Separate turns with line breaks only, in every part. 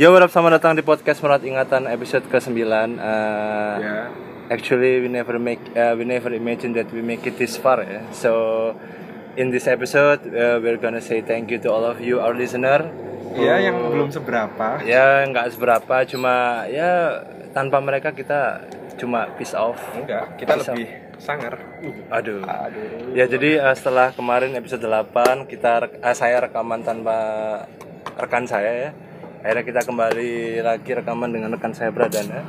Yo, what up, selamat datang di podcast Merawat Ingatan episode ke-9 uh,
Ya.
Actually, we never make, uh, we never imagine that we make it this far ya So, in this episode, uh, we're gonna say thank you to all of you, our listener
Ya yang belum seberapa.
Ya, nggak seberapa, cuma ya tanpa mereka kita cuma peace off
Enggak, kita
Bisa.
lebih sangar.
Aduh
Aduh.
Ya jadi uh, setelah kemarin episode 8 kita uh, saya rekaman tanpa rekan saya ya. Akhirnya kita kembali lagi rekaman dengan rekan saya Bradan ya.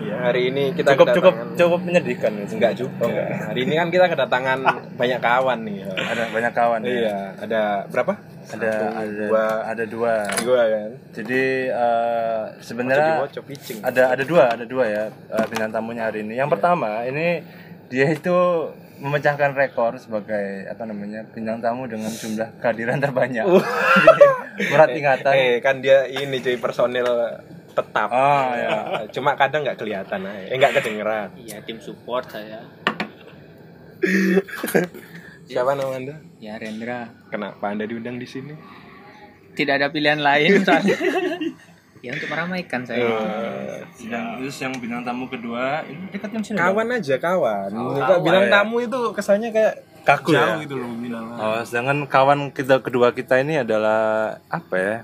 Ya, hari ini kita
Cukup cukup cukup menyedihkan ya.
Enggak juga.
Oh, enggak.
Hari ini kan kita kedatangan banyak kawan nih.
Ada banyak kawan ya.
Iya, ada berapa?
Ada ada
dua.
ada dua.
Gua kan.
Jadi uh, sebenarnya ada ada dua ada dua ya uh, bintang tamunya hari ini. Yang pertama ini dia itu memecahkan rekor sebagai apa namanya bintang tamu dengan jumlah kehadiran terbanyak. Berat ingatan.
Eh, kan dia ini cuy personil tetap.
Oh ya.
Cuma kadang nggak kelihatan aja. Eh, nggak kedengeran.
Iya tim support saya.
Siapa nama Anda?
Ya Rendra.
Kenapa Anda diundang di sini?
Tidak ada pilihan lain soalnya. ya untuk meramaikan saya.
Yang terus yang bintang tamu kedua ini dekat yang sini.
Kawan aja kawan.
Oh, kawan,
bilang
ya.
tamu itu kesannya kayak
Kaku ya?
jauh gitu loh bilang.
Oh, sedangkan kawan kita kedua kita ini adalah apa ya?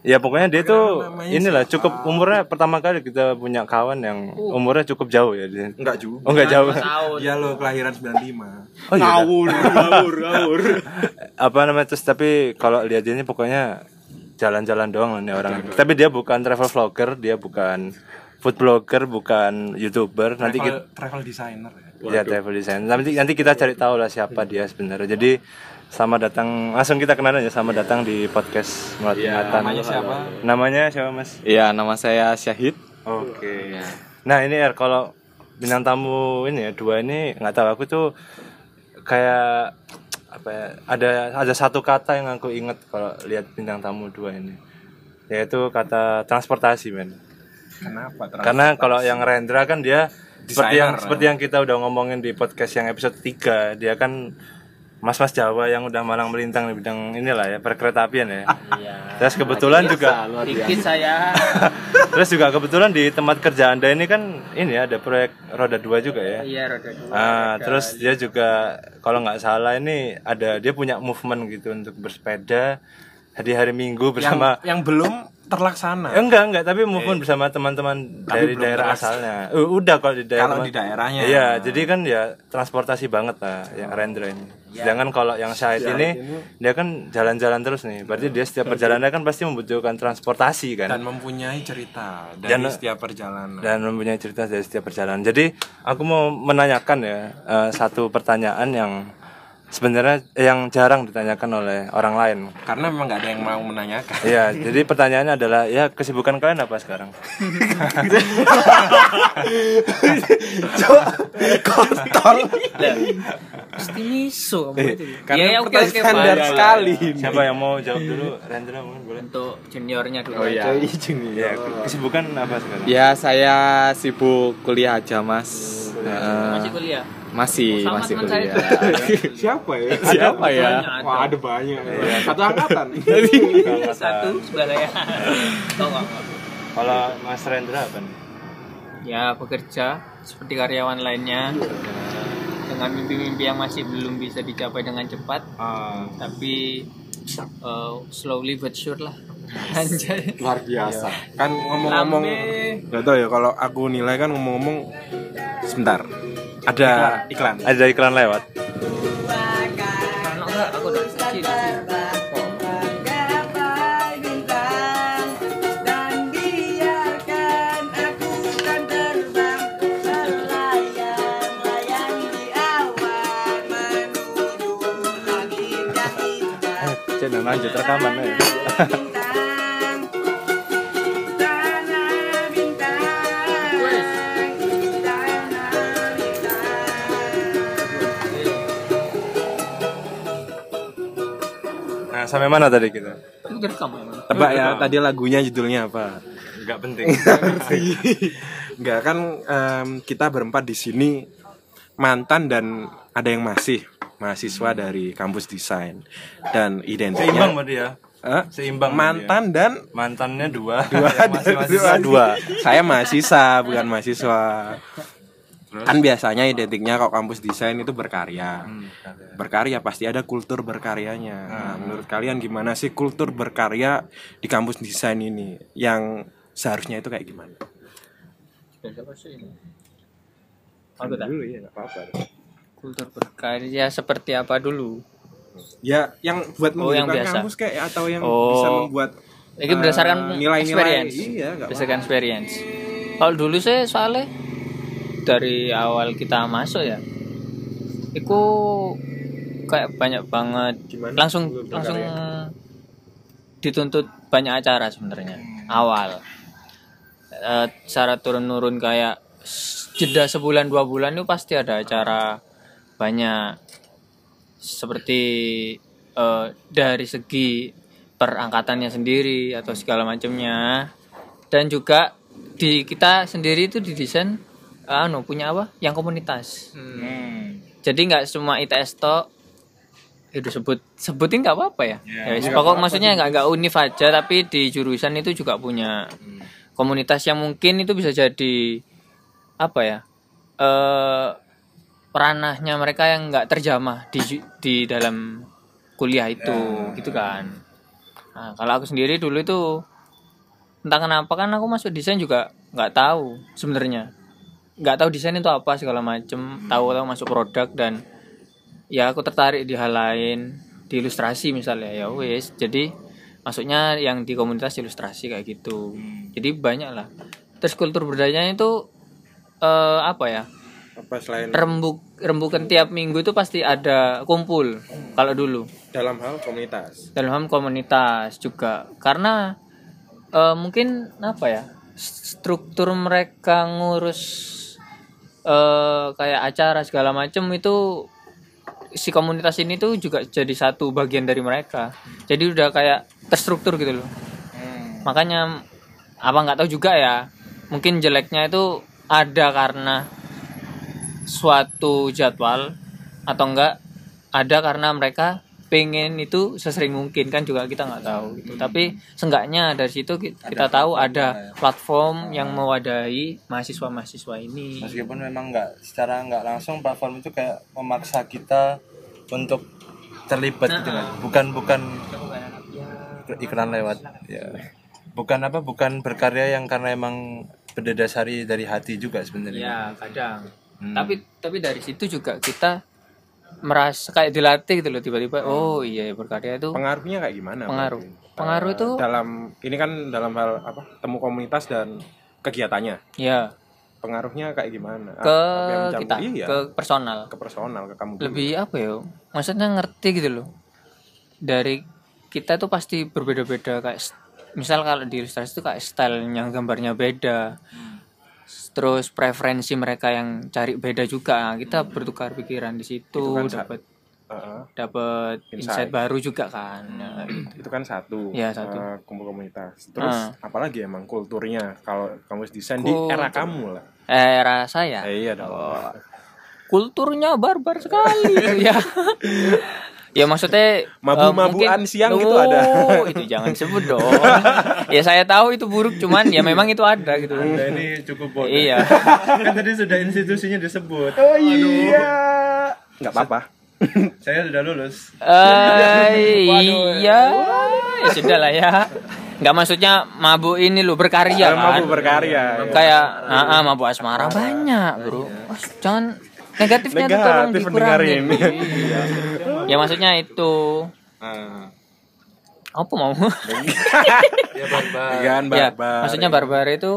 Ya pokoknya dia tuh
namanya
inilah cukup umurnya pertama kali kita punya kawan yang umurnya cukup jauh ya dia.
Enggak juga.
Oh enggak jauh.
Tahun.
Dia lo kelahiran 95.
Oh iya.
ngawur, ngawur.
apa namanya terus tapi kalau lihat dia ini pokoknya jalan-jalan doang lah nih orang. Tapi dia bukan travel vlogger, dia bukan food blogger, bukan youtuber. Nanti kita
Travel, travel designer ya.
ya travel design. Nanti nanti kita cari tahu lah siapa dia sebenarnya. Jadi sama datang langsung kita kenalan ya sama datang di podcast Melatih Ingatan.
namanya siapa?
Namanya siapa Mas?
Iya, nama saya Syahid.
Oke. Nah ini Er kalau bintang tamu ini ya dua ini nggak tahu aku tuh kayak apa ya ada ada satu kata yang aku inget kalau lihat bintang tamu dua ini yaitu kata transportasi men.
Kenapa?
Karena kalau yang Rendra kan dia seperti yang seperti yang kita udah ngomongin di podcast yang episode 3 dia kan mas-mas Jawa yang udah malang melintang di bidang inilah ya perkereta apian ya.
Iya.
Terus kebetulan juga
Dikit saya.
terus juga kebetulan di tempat kerja Anda ini kan ini ada proyek roda dua juga ya.
Iya roda dua.
Ah, terus dia juga kalau nggak salah ini ada dia punya movement gitu untuk bersepeda di hari Minggu bersama
yang belum terlaksana.
Eh, enggak enggak tapi movement bersama teman-teman dari
belum
daerah
terlaksana.
asalnya. Uh, udah kalau di daerah.
Kalau di daerahnya.
Iya, jadi kan ya transportasi banget lah yang Rendra ini. Jangan kalau yang Syahid ini, dia kan jalan-jalan terus nih. Berarti dia setiap perjalanan kan pasti membutuhkan transportasi kan.
Dan mempunyai cerita dari
Dan-
setiap perjalanan.
dan mempunyai cerita dari setiap perjalanan. Jadi aku mau menanyakan ya eh, satu pertanyaan yang sebenarnya yang jarang ditanyakan oleh orang lain.
Karena memang nggak ada yang mau menanyakan.
Iya, jadi pertanyaannya adalah ya kesibukan kalian apa sekarang?
Kontol.
Pasti miso itu.
Karena
Ya ya oke oke
standar sekali.
Siapa yang mau jawab dulu? Rendra mungkin boleh.
Untuk juniornya dulu.
Oh iya.
Ya, kesibukan apa sekarang?
Ya, saya sibuk kuliah aja, Mas. Eh,
Masih kuliah.
masih
Sama
masih
teman saya
kuliah.
Siapa ya?
Siapa ya?
Banyak
Wah,
ada.
ada banyak. Satu angkatan.
Satu sebalaya. Oh enggak. enggak.
Kalau Mas Rendra apa nih?
Ya bekerja seperti karyawan lainnya dengan mimpi-mimpi yang masih belum bisa dicapai dengan cepat
Ah,
tapi uh, slowly but sure lah anjay
Luar biasa.
kan ngomong-ngomong nggak tahu ya kalau aku nilai kan ngomong-ngomong sebentar ada iklan
ada iklan lewat.
Karena enggak aku udah kecil
Jangan lanjut rekaman ya. sampai mana tadi kita?
itu direkam ya
tebak ya tadi lagunya judulnya apa
Enggak penting.
Enggak kan em, kita berempat di sini mantan dan ada yang masih mahasiswa dari kampus desain dan
Seimbang
identiknya
berarti ya.
Eh,
Seimbang
mantan dan
mantannya dua,
dua,
masih mahasiswa dua.
Saya mahasiswa bukan mahasiswa. Kan biasanya identiknya kok kampus desain itu berkarya.
Hmm,
Berkarya pasti ada kultur berkaryanya. Nah, menurut kalian gimana sih kultur berkarya di kampus desain ini? Yang seharusnya itu kayak gimana?
Aku tak.
Dulu ya, apa-apa.
Kultur berkarya seperti apa dulu?
Ya, yang buat
Oh, yang biasa.
kampus kayak atau yang
Oh.
bisa membuat
Ini berdasarkan
eh, nilai-nilai
experience.
Iya, nggak
berdasarkan experience. Kalau dulu saya soalnya dari awal kita masuk ya, itu kayak banyak banget
Gimana?
langsung langsung
berkarya.
dituntut banyak acara sebenarnya awal Eh, cara turun-nurun kayak jeda sebulan dua bulan itu pasti ada acara banyak seperti eh, dari segi perangkatannya sendiri atau segala macamnya dan juga di kita sendiri itu didesain eh, anu punya apa? Yang komunitas. Jadi nggak semua ITS tok. Itu sebut sebutin nggak apa-apa ya, ya wis, pokok maksudnya nggak nggak univ aja tapi di jurusan itu juga punya. Komunitas yang mungkin itu bisa jadi apa ya eh ranahnya mereka yang nggak terjamah di di dalam kuliah itu gitu kan. Nah, kalau aku sendiri dulu itu entah kenapa kan aku masuk desain juga nggak tahu sebenarnya nggak tahu desain itu apa segala macem. Tahu tahu masuk produk dan ya aku tertarik di hal lain di ilustrasi misalnya. Ya wes jadi masuknya yang di komunitas ilustrasi kayak gitu. Jadi banyak lah. Terus kultur budayanya itu eh, apa ya?
Apa selain
rembuk rembukan tiap minggu itu pasti ada kumpul kalau dulu.
Dalam hal komunitas?
dalam hal komunitas juga. Karena eh, mungkin apa ya? Struktur mereka ngurus eh kayak acara segala macam itu si komunitas ini tuh juga jadi satu bagian dari mereka. Jadi udah kayak terstruktur gitu loh. Makanya apa nggak tahu juga ya mungkin jeleknya itu ada karena suatu jadwal atau enggak ada karena mereka pengen itu sesering mungkin kan juga kita nggak tahu gitu. Tapi seenggaknya dari situ ki- kita tahu ada platform yang mewadahi mahasiswa-mahasiswa ini.
Meskipun memang nggak secara nggak langsung platform itu kayak memaksa kita untuk terlibat gitu kan. Bukan bukan iklan lewat ya. Bukan apa bukan berkarya yang karena emang berdasari dari hati juga sebenarnya.
Ya kadang.
Hmm.
tapi tapi dari situ juga kita merasa kayak dilatih gitu loh tiba-tiba oh iya ya, berkarya itu
Pengaruhnya kayak gimana?
Pengaruh.
berarti?
Pengaruh itu-
dalam ini kan dalam hal apa? Temu komunitas dan kegiatannya.
ya
Pengaruhnya kayak gimana?
ke
mencampur-
kita
iya,
ke personal
ke personal ke kamu dulu.
lebih apa ya maksudnya ngerti gitu loh dari kita tuh pasti berbeda-beda kayak misal kalau di ilustrasi itu kayak stylenya gambarnya beda terus preferensi mereka yang cari beda juga kita bertukar pikiran di situ
Itu kan
dapat
Heeh.
dapat
Insight.
insight baru juga kan Nah,
itu kan satu,
Iya, satu.
eh, kumpul komunitas. Terus
Ah.
apalagi emang kulturnya kalau kamu desain di era kamu lah.
era saya
Eh, iya dong.
kulturnya barbar sekali ya ya maksudnya
Mabu-mabuan
eh,
siang
oh,
gitu ada.
itu jangan sebut dong ya saya tahu itu buruk cuman ya memang itu ada gitu
Anda ini cukup bodoh
iya
kan tadi sudah institusinya disebut
Oh iya. Enggak apa-apa.
saya sudah lulus
Eh, iya ya sudah lah ya nggak maksudnya mabuk ini lo berkarya
Kalau
kan
mampu berkarya. ya.
kayak ah, ah, mabuk asmara banyak bro jangan negatifnya tuh tolong
Negatif
dikurangin
mendengarin.
Iya. ya maksudnya itu
Ah.
Apa mau?
Ya barbar.
Kan
ya
barbar.
maksudnya barbar itu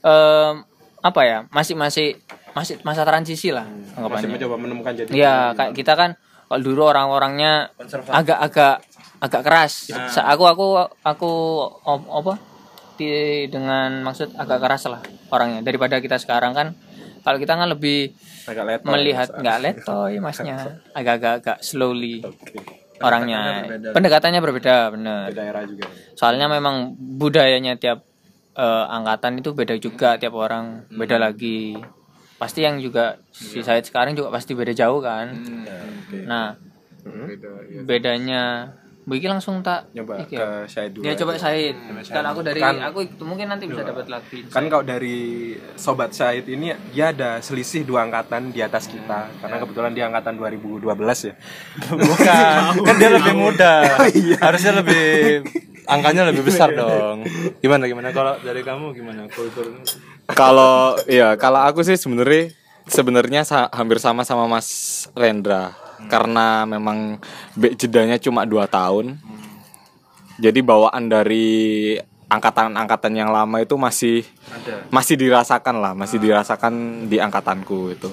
em, apa ya masih masih masih masa transisi lah
Masih
anggapannya.
mencoba menemukan jadi.
ya kayak kita kan kalau dulu orang-orangnya agak-agak agak keras. Sa- aku aku aku op- apa di dengan maksud agak keras lah orangnya. Daripada kita sekarang kan kalau kita kan lebih
agak leto.
melihat nggak letoy masnya. Agak-agak agak slowly.
Oke.
Orangnya. pendekatannya berbeda bener.
Daerah juga.
soalnya memang budayanya tiap eh, angkatan itu beda juga tiap orang beda lagi. Pasti yang juga si Said sekarang juga pasti beda jauh kan?
Ya, oke.
nah
Hmm.
bedanya Begini langsung tak
Nyoba
iki
ke
ya.
Syahid dulu.
Ya coba Said. Kan aku dari
Kan-
aku itu mungkin nanti bisa dapat lagi.
Kan kalau dari sobat Syahid ini dia ada selisih dua angkatan di atas kita karena kebetulan dia angkatan 2012 ya.
Bukan, kan dia lebih muda. Harusnya lebih angkanya lebih besar dong. Gimana gimana kalau dari kamu gimana kultur
Kalau ya kalau aku sih sebenarnya sebenarnya sa- hampir sama sama Mas Rendra karena memang jedanya cuma dua tahun. Jadi bawaan dari angkatan-angkatan yang lama itu masih
Ada.
masih dirasakan lah, masih dirasakan di angkatanku itu.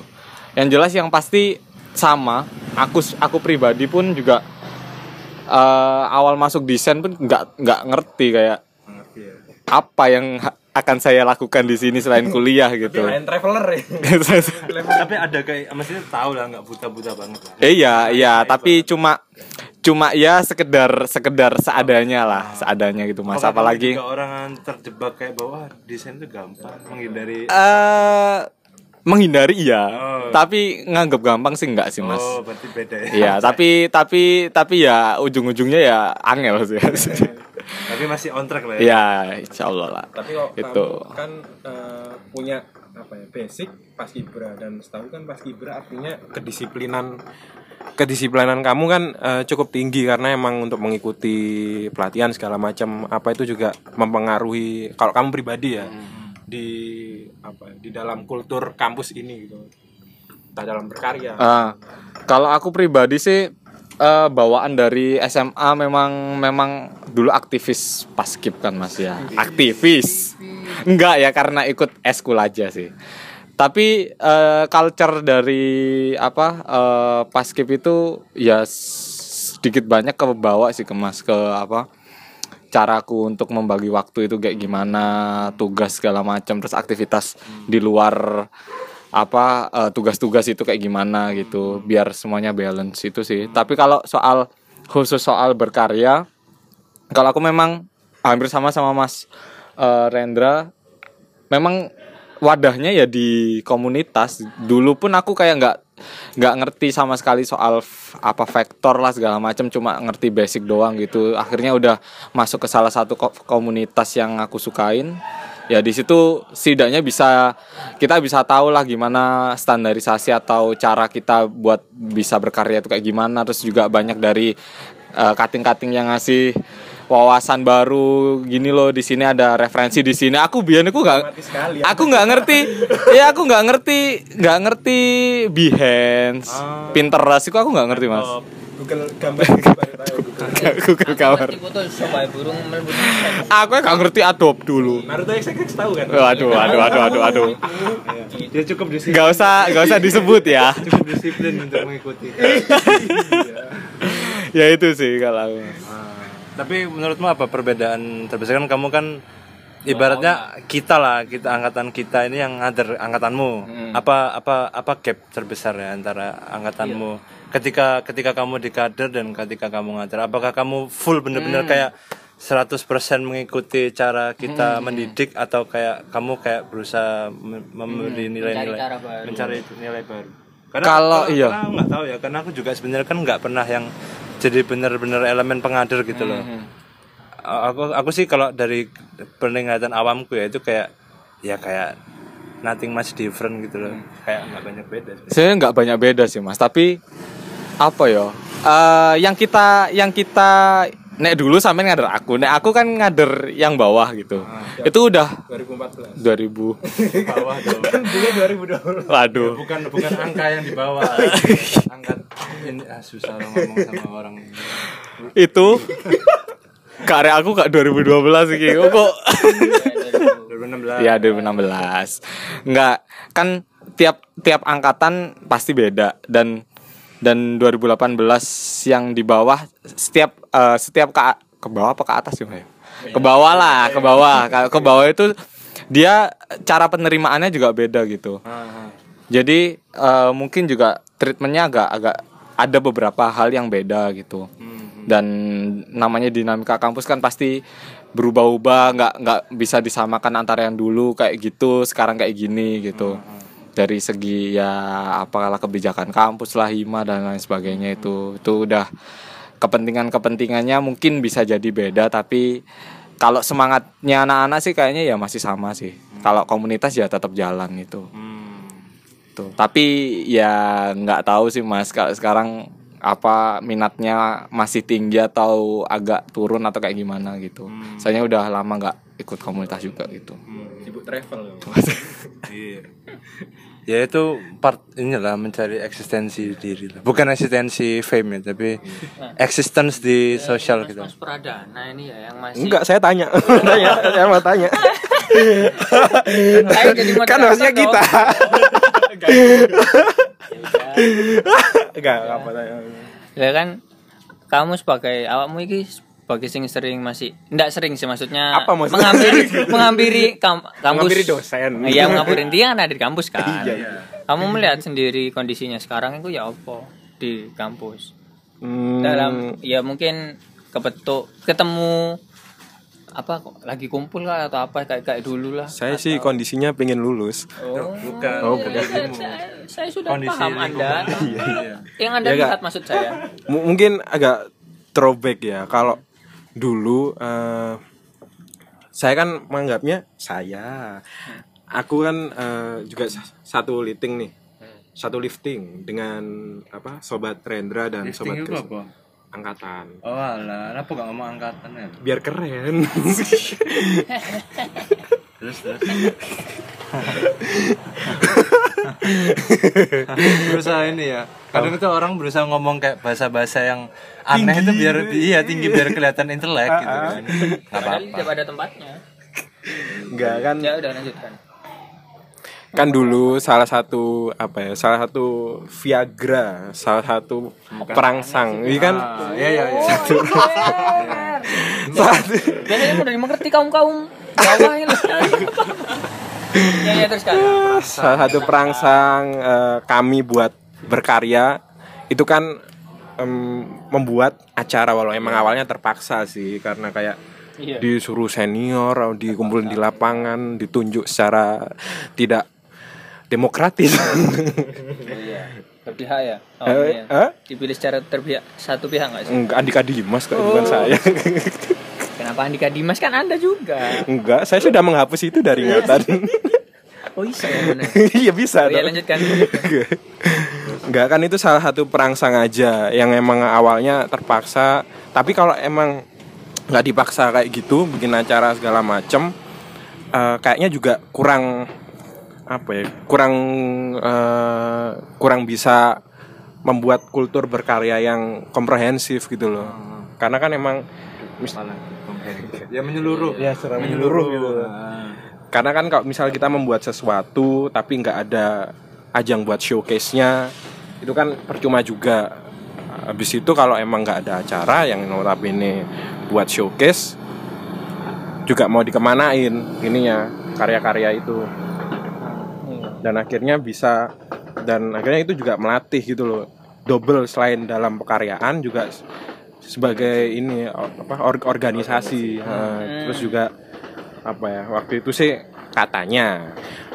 Yang jelas yang pasti sama. Aku aku pribadi pun juga eh, awal masuk desain pun nggak nggak ngerti kayak
Ngerti ya.
apa yang akan saya lakukan di sini selain kuliah gitu.
Lain traveler ya.
tapi ada kayak maksudnya tahu lah nggak buta-buta banget lah.
Eh, iya, iya, tapi cuma cuma ya sekedar sekedar seadanya lah, seadanya gitu Mas.
Apakah kamu
Apalagi
orang terjebak kayak bahwa desain itu gampang menghindari
eh menghindari iya,
Oh.
tapi nganggap gampang sih enggak sih Mas.
Oh, berarti beda ya.
Iya, tapi tapi tapi ya ujung-ujungnya ya angel sih.
Tapi masih on track lah ya.
ya, insya Allah lah.
Tapi kok
Itu.
kamu kan eh, punya apa ya basic pas kibra dan setahu kan pas kibra artinya kedisiplinan kedisiplinan kamu kan eh, cukup tinggi karena emang untuk mengikuti pelatihan segala macam apa itu juga mempengaruhi kalau kamu pribadi ya di apa di dalam kultur kampus ini gitu entah dalam berkarya
Ah, kalau aku pribadi sih eh, bawaan dari SMA memang memang dulu aktivis paskib kan Mas ya. Aktivis. Enggak ya karena ikut eskul aja sih. Tapi eh, culture dari apa eh, paskib itu ya sedikit banyak ke bawah sih ke Mas ke apa caraku untuk membagi waktu itu kayak gimana tugas segala macam terus aktivitas di luar apa eh, tugas-tugas itu kayak gimana gitu biar semuanya balance itu sih. Tapi kalau soal khusus soal berkarya kalau aku memang hampir sama sama Mas eh, Rendra memang wadahnya ya di komunitas. Dulu pun aku kayak nggak nggak ngerti sama sekali soal apa vektor lah segala macam cuma ngerti basic doang gitu. Akhirnya udah masuk ke salah satu ko- komunitas yang aku sukain ya di situ setidaknya bisa kita bisa tahu lah gimana standarisasi atau cara kita buat bisa berkarya itu kayak gimana. Terus juga banyak dari eh, cutting-cutting yang ngasih wawasan baru gini loh di sini ada referensi di sini. Aku biar aku nggak aku nggak ngerti. Ya aku nggak ngerti nggak ngerti Behance Pinterest itu aku nggak ngerti mas
Google gambar Google.
Melebut
aku nggak ngerti Adobe dulu.
Naruto XX tahu kan?
Waduh waduh waduh waduh waduh
Dia cukup disiplin,
nggak usah nggak usah disebut ya.
Cukup disiplin untuk mengikuti.
ya itu sih kalau aku.
Ah, Tapi menurutmu apa perbedaan terbesar? Kan kamu kan ibaratnya kita lah kita angkatan kita ini yang ngader angkatanmu. Apa apa apa gap terbesar ya antara angkatanmu ketika ketika kamu di kader dan ketika kamu ngajar apakah kamu full bener-bener kayak 100% mengikuti cara kita mendidik atau kayak kamu kayak berusaha mem- memberi nilai-nilai?
cara baru.
mencari nilai baru.
Kalau- iya.
karena aku nggak tahu ya karena aku juga sebenarnya kan nggak pernah yang jadi bener-bener elemen pengader gitu loh. Aku aku sih kalau dari penglihatan awamku ya itu kayak ya kayak nothing much different gitu loh. Kayak nggak banyak beda sih.
saya nggak banyak beda sih mas. Tapi apa ya? Eh, yang kita yang kita nek dulu sampai ngader aku. Nek aku kan ngader yang bawah gitu. Itu udah
2014
2000
bawah dong.
Dulu 2020
waduh.
Bukan bukan angka yang di bawah. Angka ini ah, susah loh ngomong sama orang
itu karya aku gak 2012 gitu kok
2016
ya 2016 nggak kan tiap tiap angkatan pasti beda. Dan dan 2018 yang di bawah setiap eh, setiap ke ke bawah apa ke atas ya Mbak? ke bawah lah ke bawah. Kalau ke bawah itu dia cara penerimaannya juga beda gitu.
Ah,
jadi eh, mungkin juga treatmentnya agak agak ada beberapa hal yang beda gitu dan namanya dinamika kampus kan pasti berubah-ubah nggak nggak bisa disamakan antara yang dulu kayak gitu sekarang kayak gini gitu. Dari segi ya apalah kebijakan kampus lah hima dan lain sebagainya itu. itu udah kepentingan-kepentingannya mungkin bisa jadi beda tapi kalau semangatnya anak-anak sih kayaknya ya masih sama sih. Kalau komunitas ya tetap jalan itu. Tuh tapi ya nggak tahu sih mas. Kalau sekarang apa minatnya masih tinggi atau agak turun atau kayak gimana gitu. Soalnya udah lama nggak ikut komunitas juga gitu.
Sibuk travel
Iya. ya itu part inilah mencari eksistensi diri lah. Bukan eksistensi fame ya tapi existence di sosial
Mas,
gitu
Mas Pradana ini ya yang masih
enggak saya tanya. Tanya. Saya mau tanya. Kan harusnya kita
Ya
enggak apa tanya
Ya kan kamu sebagai awakmu ini sebagai sing sering masih enggak sering sih maksudnya
Apa maksudnya?
menghampiri menghampiri kam- kampus.
Menghampiri dosen.
iya menghampiri dia kan ada di kampus kan.
Iya,
kamu melihat sendiri kondisinya sekarang itu ya apa di kampus?
Hmm,
dalam ya mungkin kebetuk ketemu apa kok lagi kumpul lah atau apa? Kayak kayak dulu lah.
Saya sih kondisinya pengen lulus.
Oh,
bukan.
Oh, bukan.
saya, saya- saya sudah
Kondisi
paham anda.
Iya.
yang anda
Ya,
lihat maksud saya.
M- mungkin agak throwback ya. Kalau dulu eh, saya kan menganggapnya saya. Aku kan eh, juga sa- satu lifting nih. Satu lifting dengan apa sobat Rendra dan sobat Chris. Angkatan.
Oh alah. Kenapa gak ngomong angkatan ya
biar keren.
Terus terus. Berusaha ini ya. Kadang itu orang berusaha ngomong kayak bahasa-bahasa yang aneh itu biar iya tinggi biar kelihatan intelek gitu kan. Nggak
padahal
apa-apa.
tidak pada tempatnya.
Enggak kan.
Ya udah lanjutkan
kan dulu salah satu apa ya salah satu Viagra salah satu perangsang. ini kan
Ah, iya iya iya.
Satu
biasanya udah dimengerti kaum kaum bawah ya lah. ya ya terus kan
salah satu perangsang eh, kami buat berkarya itu kan em, membuat acara walau emang awalnya terpaksa sih karena kayak
Iya.
disuruh senior dikumpulin di lapangan ditunjuk secara tidak demokratis.
Iya. Berpihak ya? Oh,
Eh,
iya.
eh?
dipilih secara terpihak satu pihak nggak sih?
Enggak Andika Dimas kok bukan saya.
Kenapa Andika Dimas? Kan anda juga.
Enggak saya sudah menghapus itu dari ingatan
oh iya ya benar.
Iya bisa.
Oh, ya lanjutkan.
Enggak kan itu salah satu perangsang aja yang emang awalnya terpaksa. Tapi kalau emang nggak dipaksa kayak gitu bikin acara segala macem eh, kayaknya juga kurang apa ya kurang eh, kurang bisa membuat kultur berkarya yang komprehensif gitu loh. Karena kan emang mis-
ya menyeluruh.
Ya secara menyeluruh gitu. karena kan kalau misal kita membuat sesuatu tapi nggak ada ajang buat showcase-nya itu kan percuma juga. Habis itu kalau emang nggak ada acara yang notabene buat showcase juga mau dikemanain ininya karya-karya itu dan akhirnya bisa dan akhirnya itu juga melatih gitu loh. Double selain dalam pekaryaan juga sebagai ini apa or- organisasi. Nah, terus juga apa ya waktu itu sih katanya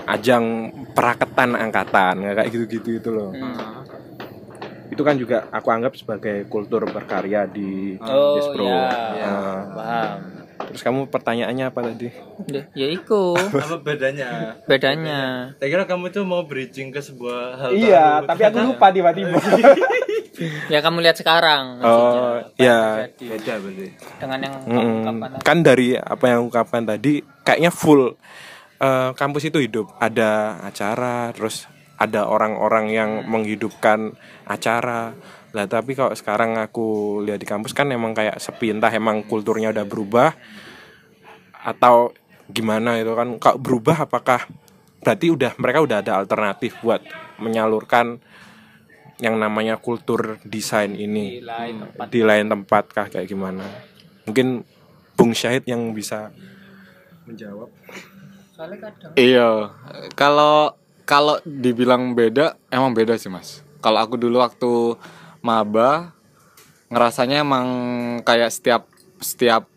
ajang peraketan angkatan kayak gitu-gitu itu loh.
Hmm.
itu kan juga aku anggap sebagai kultur berkarya di
oh
Dispro.
ya
Nah,
paham
terus kamu pertanyaannya apa tadi?
Udah, ya iku.
Apa bedanya?
Bedanya.
Saya kira kamu tuh mau bridging ke sebuah hal
iya
baru.
tapi aku lupa tiba-tiba.
Ya kamu lihat sekarang
oh ya
beda berarti.
Dengan yang kamu
Mm,
ungkapkan
kan dari apa yang aku ungkapkan tadi kayaknya full eh, kampus itu hidup. Ada acara terus ada orang-orang yang menghidupkan acara lah tapi kalau sekarang aku lihat di kampus kan emang kayak sepi entah emang kulturnya udah berubah atau gimana itu kan. Kalau berubah apakah berarti udah mereka udah ada alternatif buat menyalurkan yang namanya kultur desain ini
di lain tempat.
di lain tempat kah kayak gimana? Mungkin Bung Syahid yang bisa menjawab.
Soalnya kadang
Iya, kalau kalau dibilang beda, emang beda sih mas. Kalau aku dulu waktu maba ngerasanya emang kayak setiap setiap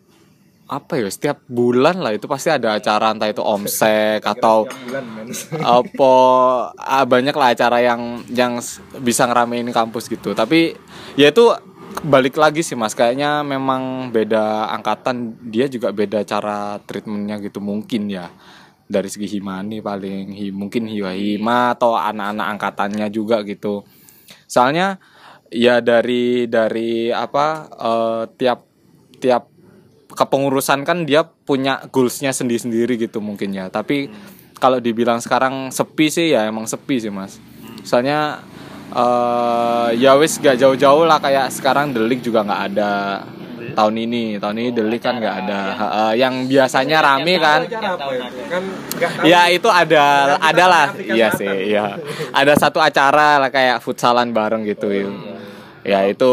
apa ya setiap bulan lah itu pasti ada acara entah itu omsek atau apa ah, banyak lah acara yang yang bisa ngeramein kampus gitu. Tapi ya itu balik lagi sih mas. Kayaknya memang beda angkatan dia juga beda cara treatmentnya gitu mungkin ya. Dari segi himani paling hi, mungkin hiwa hima atau anak-anak angkatannya juga gitu. Soalnya ya dari dari apa eh, tiap tiap kepengurusan kan dia punya goalsnya sendiri-sendiri gitu mungkin ya. Tapi kalau dibilang sekarang sepi sih ya emang sepi sih mas. Soalnya eh ya wis gak jauh-jauh lah kayak sekarang delik juga nggak ada tahun ini tahun ini delik kan nggak ada. Ha, yang biasanya rame kan?
ya? Kan.
Ya itu ada ada lah. iya sih iya. Ada satu acara lah kayak futsalan bareng gitu ya itu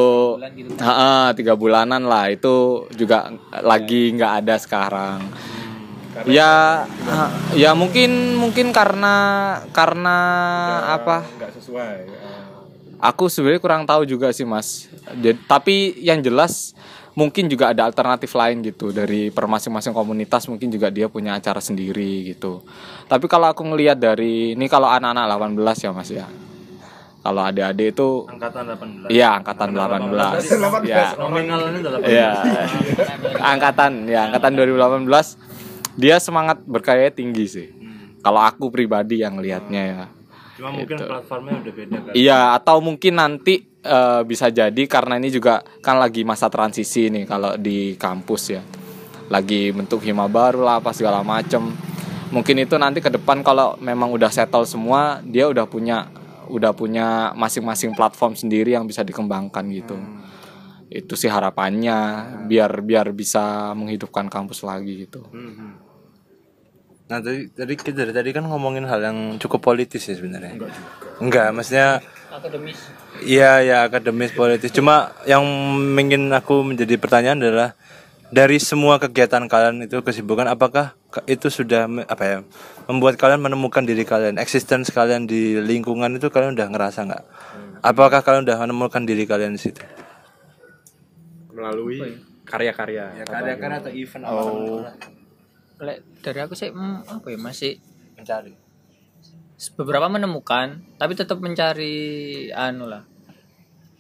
ha, tiga bulanan lah. Itu juga lagi nggak ada sekarang. Ya ha, ya mungkin mungkin karena karena apa?
Nggak sesuai. Ah.
aku sebenarnya kurang tahu juga sih mas. Jadi, tapi yang jelas mungkin juga ada alternatif lain gitu. Dari per masing-masing komunitas mungkin juga dia punya acara sendiri gitu. Tapi kalau aku ngelihat dari ini kalau anak-anak 18 ya mas ya. Kalau adik-adik itu
angkatan 18
iya angkatan 18 ya
nominalnya 18
Iya. angkatan ya angkatan 2018 dia semangat berkarya tinggi sih. Kalau aku pribadi yang lihatnya ya
cuma mungkin platformnya udah beda kan
Iya, atau mungkin nanti eh, bisa jadi karena ini juga kan lagi masa transisi nih kalau di kampus ya. Lagi bentuk hima baru lah apa segala macem Mungkin itu nanti ke depan kalau memang udah settle semua, dia udah punya udah punya masing-masing platform sendiri yang bisa dikembangkan gitu. Itu sih harapannya biar biar bisa menghidupkan kampus lagi gitu.
Mhm. Nah tadi tadi kita dari tadi kan ngomongin hal yang cukup politis ya sebenarnya. Enggak juga. Enggak, maksudnya
akademis
iya ya akademis politis. Cuma yang ingin aku menjadi pertanyaan adalah dari semua kegiatan kalian itu kesibukan apakah itu sudah apa ya membuat kalian menemukan diri kalian, existence kalian di lingkungan itu kalian udah ngerasa nggak? Apakah kalian udah menemukan diri kalian di situ?
Melalui karya-karya.
karya-karya atau event
Oh.
Lek, dari aku sih hmm, apa ya masih
mencari.
beberapa menemukan tapi tetap mencari anu lah.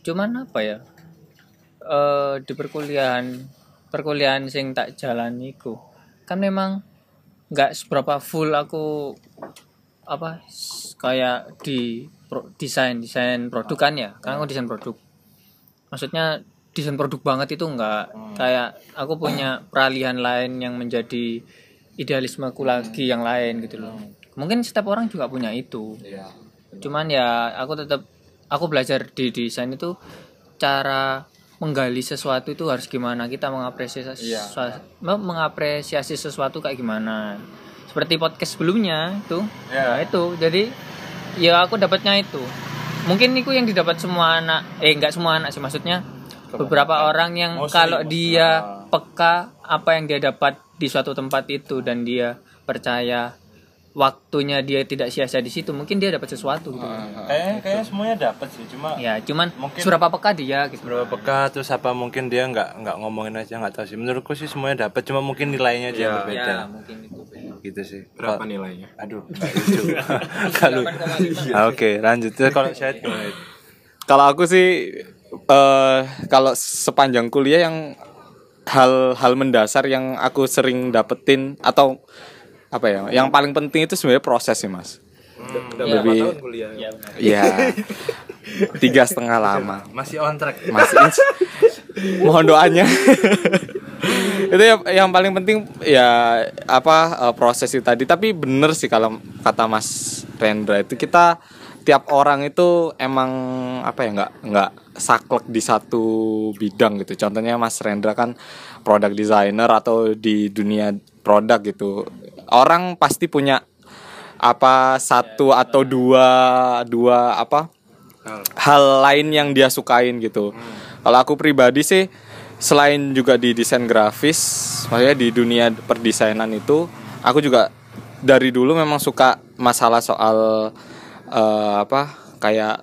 Cuman apa ya eh di perkuliahan perkuliahan sing tak jalaniku kan memang nggak seberapa full aku apa kayak di pro- desain desain produk kan ya kan aku desain produk. Maksudnya desain produk banget itu enggak kayak aku punya peralihan lain yang menjadi idealismeku lagi yang lain gitu loh. Mungkin setiap orang juga punya itu. Cuman ya aku tetap aku belajar di desain itu cara menggali sesuatu itu harus gimana kita mengapresiasi me- mengapresiasi sesuatu kayak gimana. Seperti podcast sebelumnya itu. Ya itu jadi ya aku dapatnya itu. Mungkin itu yang didapat semua anak eh enggak semua anak sih maksudnya beberapa orang yang kalau dia peka apa yang dia dapat di suatu tempat itu dan dia percaya waktunya dia tidak sia-sia di situ mungkin dia dapat sesuatu gitu.
Kayaknya kayaknya semuanya dapat sih, cuma
ya cuman
Mungkin-
seberapa peka dia gitu.
Berapa peka terus apa mungkin dia nggak nggak ngomongin aja nggak tahu sih. Menurutku sih semuanya dapat cuma mungkin nilainya aja yang berbeda.
Ya mungkin itu
gitu sih.
Berapa
Kalau-
nilainya?
aduh kalau Ah, oke lanjut. Kalau saya?
Kalau aku sih eh kalau sepanjang kuliah yang hal-hal mendasar yang aku sering dapetin atau apa ya, yang paling penting itu sebenarnya proses sih mas.
Udah
Ya.
berapa
Lebih-
tahun kuliah?
ya.
Iya, tiga setengah lama.
masih on track
Masih ins- mohon doanya. itu yang, yang paling penting ya apa eh, proses itu tadi. Tapi bener sih kalau kata Mas Rendra itu kita tiap orang itu emang apa ya nggak nggak saklek di satu bidang gitu. Contohnya Mas Rendra kan product designer atau di dunia produk gitu. Orang pasti punya apa satu atau dua dua apa hal lain yang dia sukain gitu. Kalau aku pribadi sih selain juga di desain grafis, maksudnya di dunia perdesainan itu, aku juga dari dulu memang suka masalah soal eh, apa kayak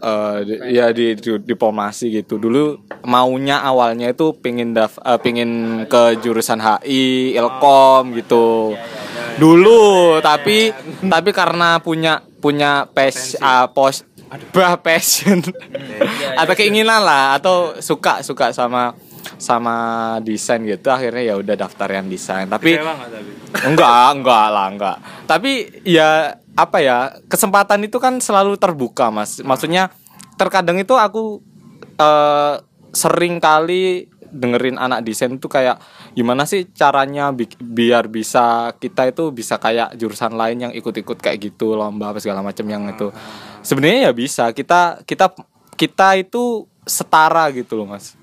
eh, di- ya di, di diplomasi gitu. Dulu maunya awalnya itu pingin daf, eh, pingin ke jurusan HI, Ilkom gitu. Dulu tapi tapi karena punya punya pes ah, pos bah passion.
Iya,
atau keinginan lah atau suka suka sama sama desain gitu. Akhirnya ya udah daftar yang desain. Tapi. enggak enggak lah enggak. Tapi ya apa ya kesempatan itu kan selalu terbuka mas. Maksudnya terkadang itu aku eh, sering kali dengerin anak desain itu kayak gimana sih caranya bi- biar bisa kita itu bisa kayak jurusan lain yang ikut-ikut kayak gitu lomba apa segala macam yang itu. Sebenarnya ya bisa kita kita kita itu setara gitu loh mas.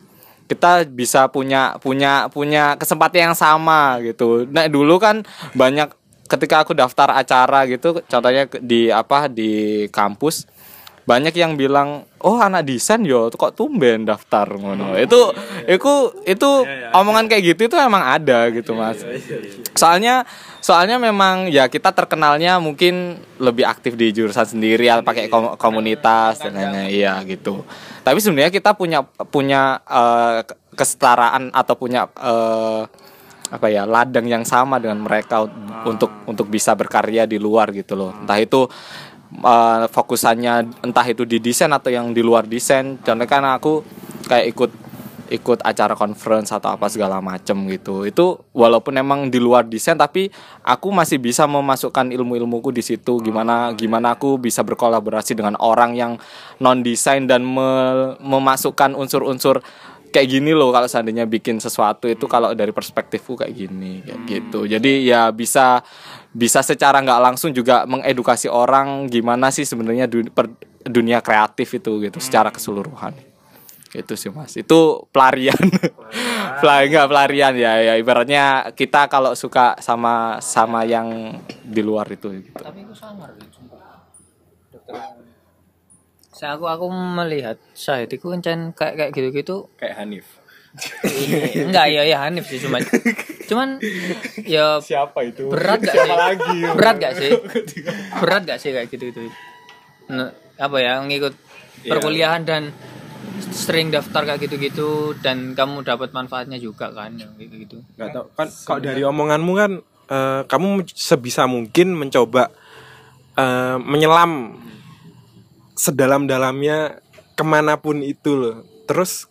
Kita bisa punya punya punya kesempatan yang sama gitu. Nah dulu kan banyak ketika aku daftar acara gitu, contohnya di apa di kampus banyak yang bilang oh anak desain yo kok tumben daftar ngono. Itu itu itu omongan kayak gitu itu emang ada gitu mas. soalnya soalnya memang ya kita terkenalnya mungkin lebih aktif di jurusan sendiri atau pakai kom- komunitas dan lainnya iya gitu. Tapi sebenarnya kita punya punya ke- kesetaraan atau punya eh, apa ya ladang yang sama dengan mereka untuk untuk bisa berkarya di luar gitu loh. Entah itu eh, fokusannya entah itu di desain atau yang di luar desain. Contohnya kan aku kayak ikut ikut acara conference atau apa segala macem gitu. Itu walaupun emang di luar desain tapi aku masih bisa memasukkan ilmu-ilmuku di situ. Gimana gimana aku bisa berkolaborasi dengan orang yang non desain dan me- memasukkan unsur-unsur kayak gini loh kalau seandainya bikin sesuatu itu kalau dari perspektifku kayak gini kayak gitu. Jadi ya bisa bisa secara nggak langsung juga mengedukasi orang gimana sih sebenarnya per- dunia kreatif itu gitu secara keseluruhan. Itu sih mas. Itu pelarian. Pelarian. Nggak pelarian. Ya ya ibaratnya kita kalau suka sama sama yang di luar itu gitu.
Tapi aku sangar gitu. Dokter. Saya aku aku melihat Syahid itu kan kayak kayak gitu-gitu.
Kayak Hanif.
Enggak ya ya Hanif sih cuman cuman ya
siapa itu?
berat gak sih? berat gak sih? Berat gak sih kayak gitu gitu nah, apa ya ngikut perkuliahan dan sering daftar kayak gitu-gitu dan kamu dapat manfaatnya juga kan yang kayak gitu.
Nggak tahu. Kan kalau dari omonganmu kan eh, kamu sebisa mungkin mencoba eh, menyelam sedalam-dalamnya ke mana pun itu loh. Terus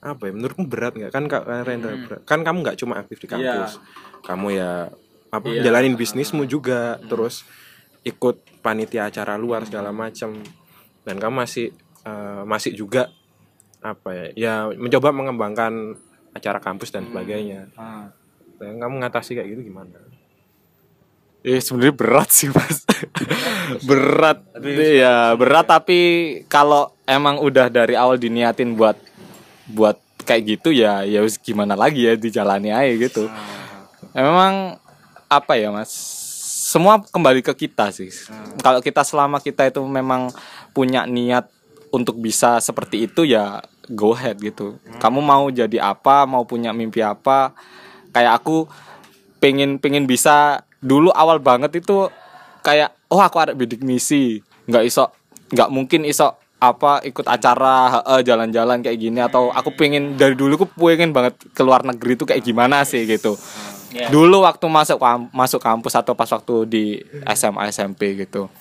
apa ya menurutmu berat nggak? Kan Kak Rendra berat. kan kamu nggak cuma aktif di kampus. Kamu ya apa jalanin bisnismu juga. Terus ikut panitia acara luar segala macam dan kamu masih eh, masih juga apa ya ya mencoba mengembangkan acara kampus dan sebagainya. Dan kamu ngatasi kayak gitu gimana
Eh sebenarnya berat sih mas. Berat. Ya berat tapi kalau emang udah dari awal diniatin buat buat kayak gitu ya ya gimana lagi ya dijalani aja gitu. Memang apa ya mas? Semua kembali ke kita sih. Kalau kita selama kita itu memang punya niat untuk bisa seperti itu ya go ahead gitu. Kamu mau jadi apa mau punya mimpi apa kayak aku pengen pengen bisa dulu awal banget itu kayak oh aku ada bidik misi. Nggak iso nggak mungkin iso apa ikut acara jalan-jalan kayak gini. Atau aku pengen dari dulu aku pengen banget ke luar negeri itu kayak gimana sih gitu. Dulu waktu masuk masuk kampus atau pas waktu di SMA SMP gitu.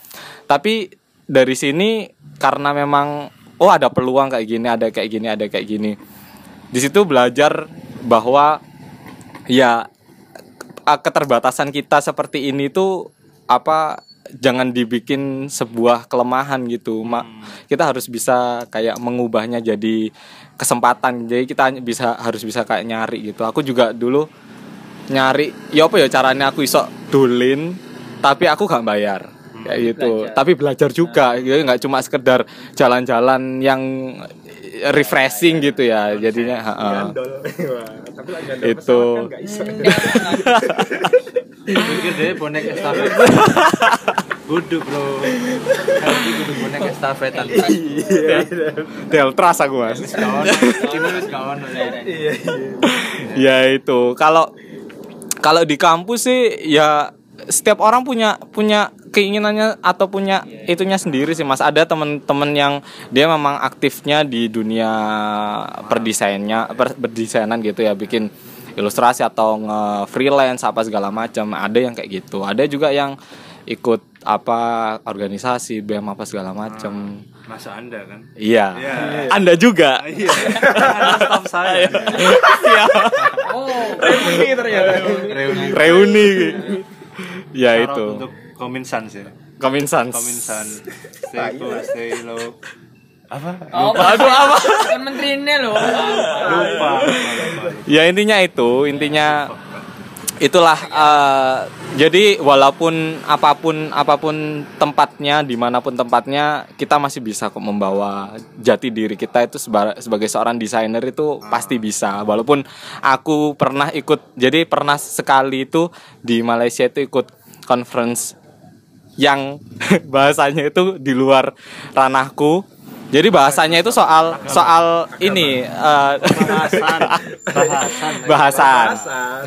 Tapi dari sini karena memang oh ada peluang kayak gini ada kayak gini ada kayak gini. Di situ belajar bahwa ya a- keterbatasan kita seperti ini tuh apa jangan dibikin sebuah kelemahan gitu. Ma- kita harus bisa kayak mengubahnya jadi kesempatan. Jadi kita bisa harus bisa kayak nyari gitu. Aku juga dulu nyari ya apa ya caranya aku iso dolin tapi aku gak bayar. Kayak gitu.
Belajar.
tapi belajar juga. Jadi nggak cuma sekedar jalan-jalan yang refreshing gitu ya jadinya heeh.
tapi lagi ada
Itu.
Pikir dia bonek estafet. Kudu bro. Kudu bonek estafetan.
Deltras aku mas
Kawan, ini wis kawan.
ya itu kalau kalau di kampus sih ya setiap orang punya punya keinginannya atau punya itunya sendiri sih mas. Ada teman-teman yang dia memang aktifnya di dunia perdesainnya per, berdesainan gitu ya bikin ilustrasi atau nge freelance apa segala macam. Ada yang kayak gitu. Ada juga yang ikut apa organisasi BEM apa segala macam.
Masa anda kan?
Iya.
Iya.
anda juga?
Iya. Anda staff saya.
Iya.
Ini ternyata.
reuni.
Reuni. Ya
Shout out
itu
untuk Kominsan sih
Kominsans
Kominsan stay cool stay low. Apa?
Oh, aduh apa? Kan menterinya loh.
lupa, lupa, lupa.
ya intinya itu intinya itulah eh, jadi walaupun apa pun apa pun tempatnya di mana pun tempatnya kita masih bisa kok membawa jati diri kita itu seba- sebagai seorang desainer itu pasti bisa. Walaupun aku pernah ikut jadi pernah sekali itu di Malaysia itu ikut conference yang bahasanya itu di luar ranahku. Jadi bahasanya itu soal soal ini eh,
bahasan. Bahasan.
Bahasan.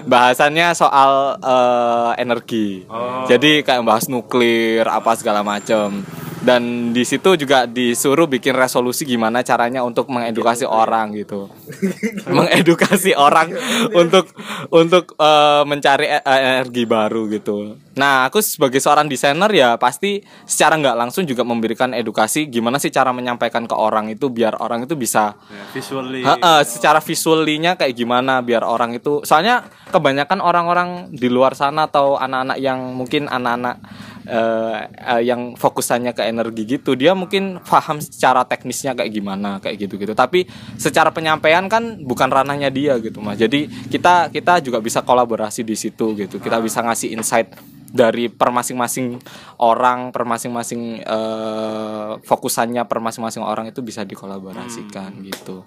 Bahasannya soal eh, energi. Jadi kayak bahas nuklir apa segala macam dan di situ juga disuruh bikin resolusi gimana caranya untuk mengedukasi orang gitu. Mengedukasi orang untuk untuk eh, mencari e- eh, energi baru gitu. Nah aku sebagai seorang desainer ya pasti secara nggak langsung juga memberikan edukasi gimana sih cara menyampaikan ke orang itu biar orang itu bisa
Ya, visually
Heeh, secara visualnya kayak gimana biar orang itu soalnya kebanyakan orang-orang di luar sana atau anak-anak yang mungkin anak-anak eh, eh, yang fokusannya ke energi gitu dia mungkin paham secara teknisnya kayak gimana kayak gitu gitu tapi secara penyampaian kan bukan ranahnya dia gitu mas. Jadi kita kita juga bisa kolaborasi di situ gitu. Kita bisa ngasih insight dari per masing-masing orang per masing-masing eh, fokusannya per masing-masing orang itu bisa dikolaborasikan gitu.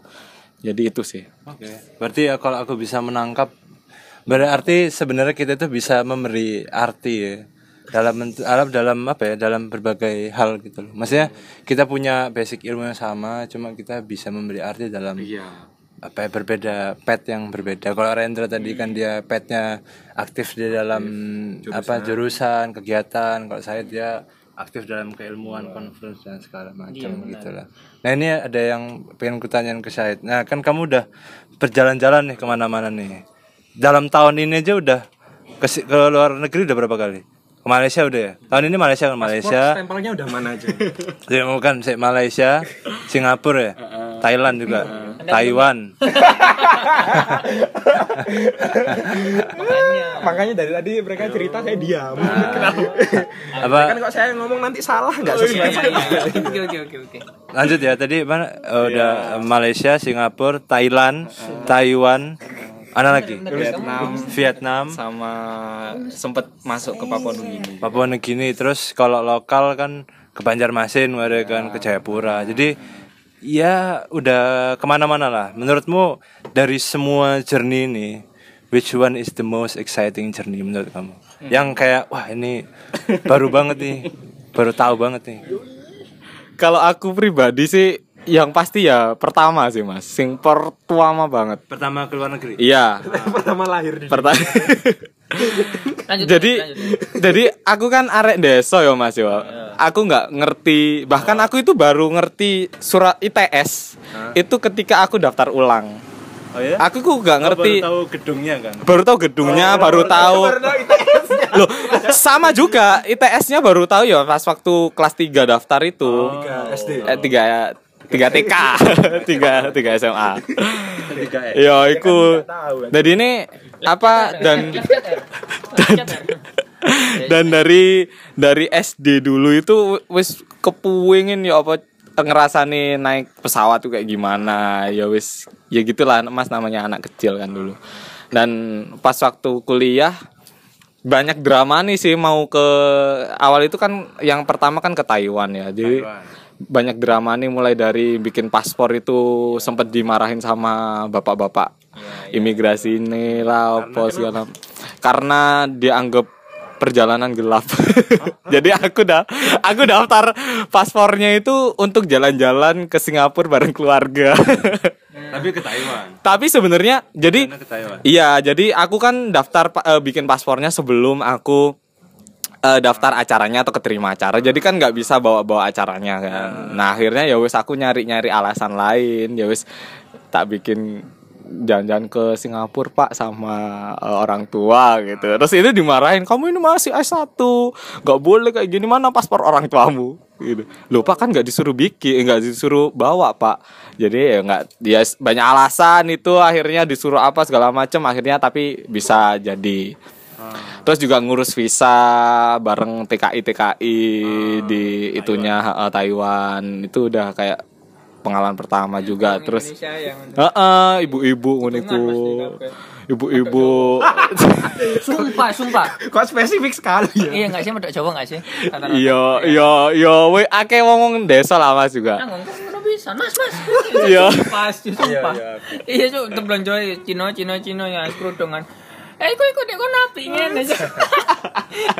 Jadi itu sih.
Oke. Berarti ya kalau aku bisa menangkap berarti sebenarnya kita itu bisa memberi arti ya dalam bentuk- dalam apa ya dalam berbagai hal gitu loh. Maksudnya kita punya basic ilmu yang sama cuma kita bisa memberi arti dalam apa ya berbeda pet yang berbeda. Kalau Rendra tadi kan dia petnya aktif di dalam apa jurusan, kegiatan. Kalau saya dia aktif dalam keilmuan, conference dan segala macam gitu lah. Nah ini ada yang pengen kutanyain ke Syahid. Nah kan kamu udah berjalan-jalan nih ke mana-mana nih. Dalam tahun ini aja udah ke, ke luar negeri udah berapa kali? Ke Malaysia udah ya? Tahun ini Malaysia ke Malaysia.
Stempelnya udah mana aja?
Ya bukan saya Malaysia, Singapura ya, Thailand juga, Taiwan.
Makanya dari tadi mereka cerita saya diam. Kenapa?
Apa
Kan kok saya ngomong nanti salah nggak sesuai sama
Oke oke oke oke.
lanjut ya tadi mana Oh, udah Malaysia, Singapura, Thailand, Taiwan, mana lagi?
Vietnam
Vietnam,
sama sempet masuk ke Papua Nugini
Papua Nugini, terus kalau lokal kan ke Banjarmasin, ada kan ke Jayapura. Jadi ya udah ke mana-mana lah. Menurutmu dari semua journey ini, which one is the most exciting journey menurut kamu? Yang kayak wah ini baru banget nih, baru tahu banget nih.
kalau aku pribadi sih yang pasti ya pertama sih mas. Sing pertama banget.
Pertama ke luar negeri.
iya.
Pertama lahir di
pertama
Lanjut,
jadi
lanjut,
jadi aku kan arek desa ya mas yo. Aku nggak ngerti bahkan aku itu baru ngerti surat ITS itu ketika aku daftar ulang.
Oh ya?
aku kok nggak ngerti
baru tahu gedungnya kan.
baru tahu gedungnya baru tahu. loh sama juga ITS-nya baru tahu ya pas waktu kelas 3 daftar itu.
SD.
eh tiga tiga TK tiga tiga SMA
Tiga ya.
ya iku. Jadi ini apa dan dan dari dari SD dulu itu wis kepuingin ya apa ngerasani naik pesawat tuh kayak gimana. Ya wis ya gitulah mas namanya anak kecil kan dulu. Dan pas waktu kuliah banyak drama nih sih mau ke awal itu kan yang pertama kan ke Taiwan ya. Jadi
Taiwan.
Banyak drama nih mulai dari bikin paspor itu sempet dimarahin sama bapak-bapak imigrasi ini lah apa segala karena dianggap perjalanan gelap. Jadi aku dah aku daftar paspornya itu untuk jalan-jalan ke Singapura bareng keluarga.
Tapi ke Taiwan.
Tapi sebenarnya jadi
Taiwan.
Iya, jadi aku kan daftar eh, bikin paspornya sebelum aku eh, daftar acaranya atau keterima acara. Jadi kan nggak bisa bawa-bawa acaranya kan. Nah, akhirnya ya wis aku nyari-nyari alasan lain, ya wis tak bikin jalan-jalan ke Singapura pak sama eh, orang tua gitu. Terus itu dimarahin kamu ini masih S1 nggak boleh kayak gini. Mana paspor orang tuamu? Gitu. Lupa kan nggak disuruh bikin nggak disuruh bawa pak. Jadi ya nggak dia banyak alasan itu. Akhirnya disuruh apa segala macam akhirnya tapi bisa jadi Terus juga ngurus visa bareng TKI TKI di itunya eh, Taiwan itu udah kayak pengalaman pertama juga. Terus
yang
Heeh, ibu-ibu nguniku. Ibu-ibu.
sumpah sumpah
Kok spesifik sekali ya?
iya nggak sih medok Jawa nggak sih Rata-rata.
Iya, iya, iya, we akeh wong desa lah Mas juga.
Bisa mas mas
Iya.
pas sumpah iya cuk untuk belanja Cina Cina Cina ya kerudungan eh ikut ikut ikut napi? Ngene aja.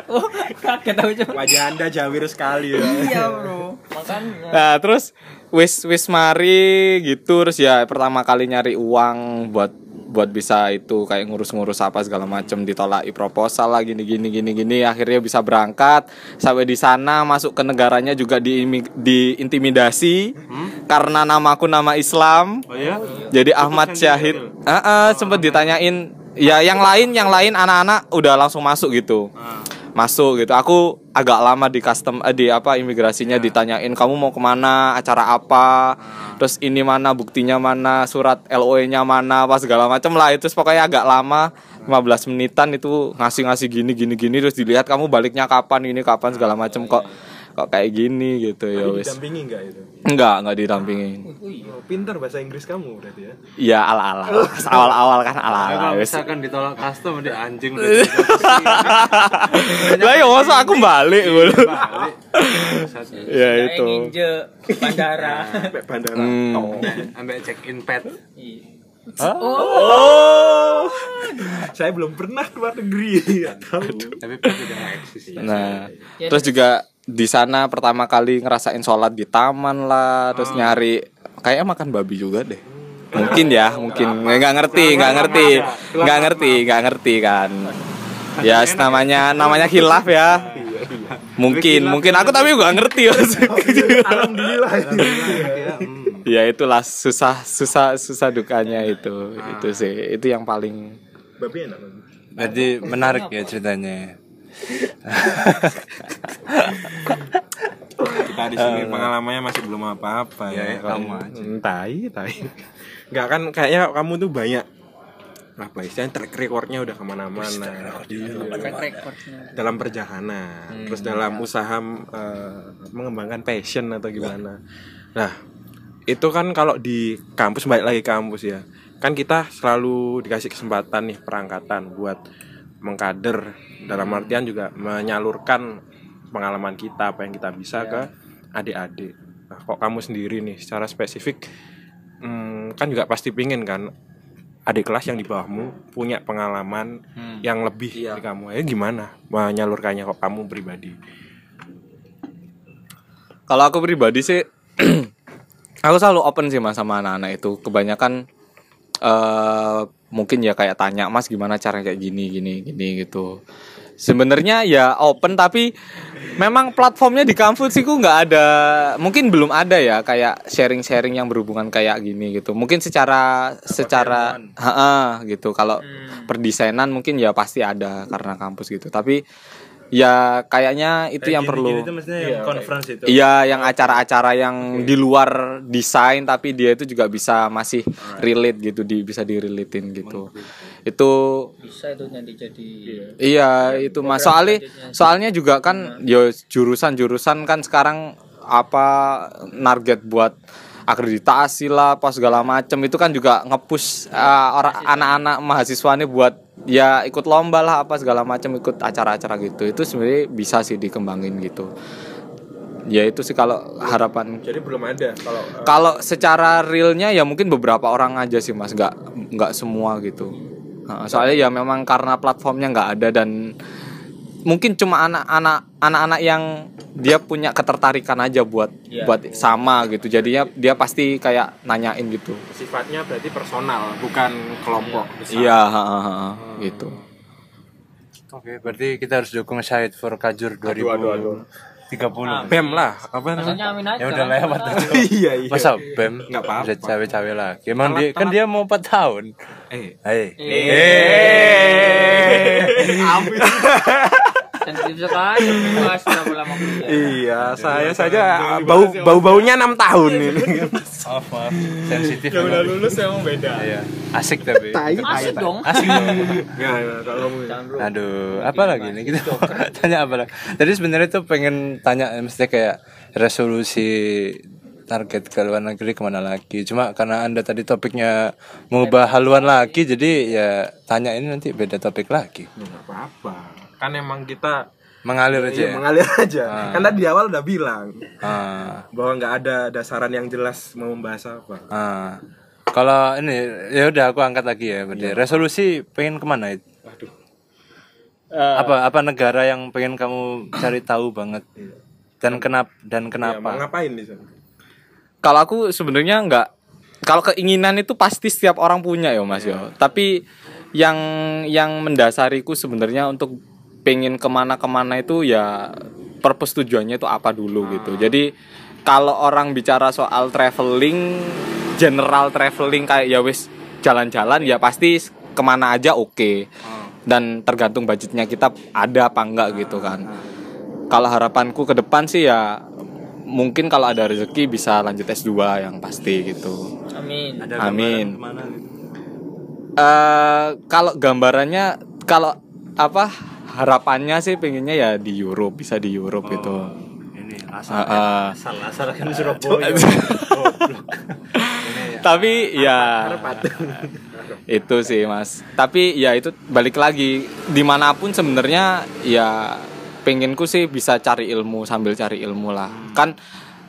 Oh kaget aku cuk.
Wajah anda jawir sekali ya.
iya bro. Makanya.
Nah, terus wis wis mari gitu terus ya pertama kali nyari uang buat buat bisa itu kayak ngurus-ngurus apa segala macam ditolak proposal lah gini gini gini gini. Akhirnya bisa berangkat sampai di sana masuk ke negaranya juga di diintimidasi karena namaku nama Islam.
Oh iya?
jadi Ahmad Syahid. Heeh, sempet ditanyain ya yang lain yang lain anak-anak udah langsung masuk gitu. Masuk gitu. Aku agak lama di custom eh, di apa imigrasinya ditanyain kamu mau ke mana? Acara apa? Terus ini mana buktinya mana surat LOE nya mana apa segala macam lah. Itu pokoknya agak lama 15 menitan itu ngasih-ngasih gini gini gini. Terus dilihat kamu baliknya kapan ini kapan segala macam kok kok kayak gini gitu ya wis
Didampingi enggak itu?
enggak enggak didampingin
Oh, pintar bahasa Inggris kamu berarti ya.
ya ala ala awal-awal kan ala
Nah,
ala
kalau
wis
misalkan ditolak custom di anjing udah
lah ya masa aku balik
balik.
ya
Kayak
itu
ninja bandara
Sampai bandara.
Hmm.
Oh.
Ambil check in pad.
Iya.
oh
Saya belum pernah keluar negeri. Enggak tahu.
Tapi pad udah nggak eksis.
Nah, terus juga di sana pertama kali ngerasain sholat di taman lah, terus nyari kayaknya makan babi juga deh. Mungkin ya, mungkin nggak ngerti, nggak ngerti, nggak ngerti, nggak ngerti kan. Ya, namanya namanya hilaf ya. Mungkin, mungkin aku tapi nggak ngerti.
Alhamdulillah.
ya itulah susah, susah, susah dukanya itu, itu sih, itu yang paling.
Babi enak. Babi.
Berarti menarik ya ceritanya.
Kita di sini pengalamannya masih belum apa-apa
Ya,
ya.
ya, kamu aja.
Hmm, tai, tai. Enggak kan kayaknya kamu tuh banyak. Apa istilahnya track recordnya udah ke mana-mana.
Iya. recordnya.
Dalam perjalanan terus dalam usaha eh, mengembangkan passion atau gimana. Nah itu kan kalau di kampus balik lagi kampus ya. Kan kita selalu dikasih kesempatan nih perangkatan buat mengkader dalam artian juga menyalurkan pengalaman kita apa yang kita bisa ke adik-adik. Nah, kok kamu sendiri nih secara spesifik hmm, kan juga pasti pingin kan adik kelas yang di bawahmu punya pengalaman yang lebih dari kamu. Ya gimana menyalurkannya kok kamu pribadi?
Kalau aku pribadi sih aku selalu open sih mas sama anak-anak itu. Kebanyakan eh mungkin ya kayak tanya mas gimana cara kayak gini gini gini gitu. Sebenarnya ya open tapi memang platformnya di kampus sih nggak ada mungkin belum ada ya kayak sharing-sharing yang berhubungan kayak gini gitu. Mungkin secara secara ha gitu. Kalau perdesainan mungkin ya pasti ada karena kampus gitu. Tapi ya kayaknya itu yang perlu.
itu maksudnya yang conference itu.
Iya, yang acara-acara yang di luar desain tapi dia itu juga bisa masih relate gitu, di bisa direlatein gitu. Itu
bisa itu nanti jadi
iya itu mas. Soalnya soalnya juga kan yo jurusan-jurusan kan sekarang apa target buat akreditasi lah apa segala macem itu kan juga ngepush uh, orang anak-anak mahasiswa nih buat ya ikut lomba lah apa segala macam ikut acara-acara gitu. Itu sebenarnya bisa sih dikembangin gitu. Ya itu sih kalau harapan.
Jadi belum ada kalau eh,
kalau secara realnya ya mungkin beberapa orang aja sih mas. Nggak nggak semua gitu. Soalnya ya memang karena platformnya nggak ada dan mungkin cuma anak-anak anak-anak yang dia punya ketertarikan aja buat buat sama gitu. Jadinya dia pasti kayak nanyain gitu.
Sifatnya berarti personal bukan kelompok
iya ha, ha, gitu.
Oke, berarti kita harus dukung Syahid for Kajur 2013. 30
bem lah apa namanya?
Maksudnya amin aja.
ya udah lewat aja.
iya. Iya
masa bem
Nggak apa-apa.
bisa cawe-cawe lagi emang dia? Kan dia mau 4 tahun.
Eh
Berapa lama kuliah.
iya saya saja bau bau baunya enam tahun ini
maaf maaf sensitif
udah
memang.
lulus emang beda
Iya. asik tapi
Asik dong.
asik
kalau kamu
Jangan bro.
Aduh, apa lagi nih kita tanya apa lagi? Tadi sebenarnya tuh pengen tanya mesti kayak resolusi target ke luar negeri ke mana lagi. Cuma karena anda tadi topiknya mengubah haluan lagi, jadi ya tanya ini nanti beda topik lagi.
nggak apa-apa kan emang kita
Mengalir aja.
iya,
ya?
mengalir aja kan tadi di awal udah bilang
Ah,
bahwa nggak ada dasaran yang jelas mau membahas apa
ah. Kalau ini ya udah aku angkat lagi ya. Berarti resolusi pengen ke mana itu?
aduh
apa apa negara yang pengen kamu cari tahu banget? Dan kenapa dan
ya, mau
kenapa?
ngapain di sana
kalau aku sebenarnya nggak kalau keinginan itu pasti setiap orang punya ya mas yo tapi yang yang mendasariku sebenarnya untuk pengen ke mana-kemana itu ya purpose tujuannya itu apa dulu gitu jadi kalau orang bicara soal traveling general traveling kayak ya wis jalan-jalan ya pasti ke mana aja oke dan tergantung budgetnya kita ada apa enggak gitu kan kalau harapanku ke depan sih ya mungkin kalau ada rezeki bisa lanjut S2 yang pasti gitu.
Amin.
Ada
Amin.
gitu?
eh kalau gambarannya kalau apa harapannya sih pengennya ya di Europe bisa di Europe gitu.
Ini
Ah,
asal
ah.
asal asal kan Surabaya.
Tapi ya itu sih mas. Tapi ya itu balik lagi di mana pun sebenarnya ya pengenku sih bisa cari ilmu sambil cari ilmu lah. Kan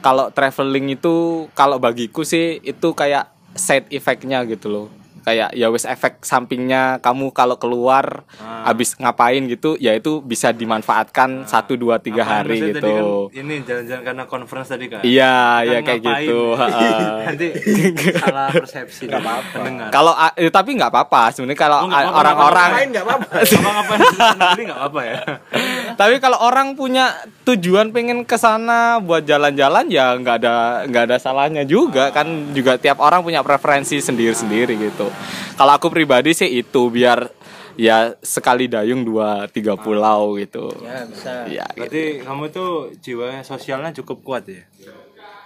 kalau traveling itu kalau bagiku sih itu kayak side effectnya gitu loh. Kayak ya wes efek sampingnya kamu kalau keluar habis ngapain gitu ya itu bisa dimanfaatkan satu dua tiga hari gitu.
tadi kan ini jalan-jalan karena conference tadi kan.
Iya,
Kan
ya kayak
ngapain?
gitu. ha-ha.
Nanti salah persepsi nggak apa-apa.
Kalau ah, eh, tapi nggak apa-apa sebenarnya kalau
Oh, nggak
ah,
apa-apa,
orang-orang
ngapain nggak apa-apa
Apa ngapain ini nggak apa ya?
Tapi kalau orang punya tujuan pengen ke sana buat jalan-jalan ya nggak ada nggak ada salahnya juga kan juga tiap orang punya preferensi sendiri-sendiri gitu. Kalau aku pribadi sih itu biar ya sekali dayung dua tiga pulau gitu.
Ya bisa.
Ya, gitu.
Berarti kamu tuh jiwa sosialnya cukup kuat ya?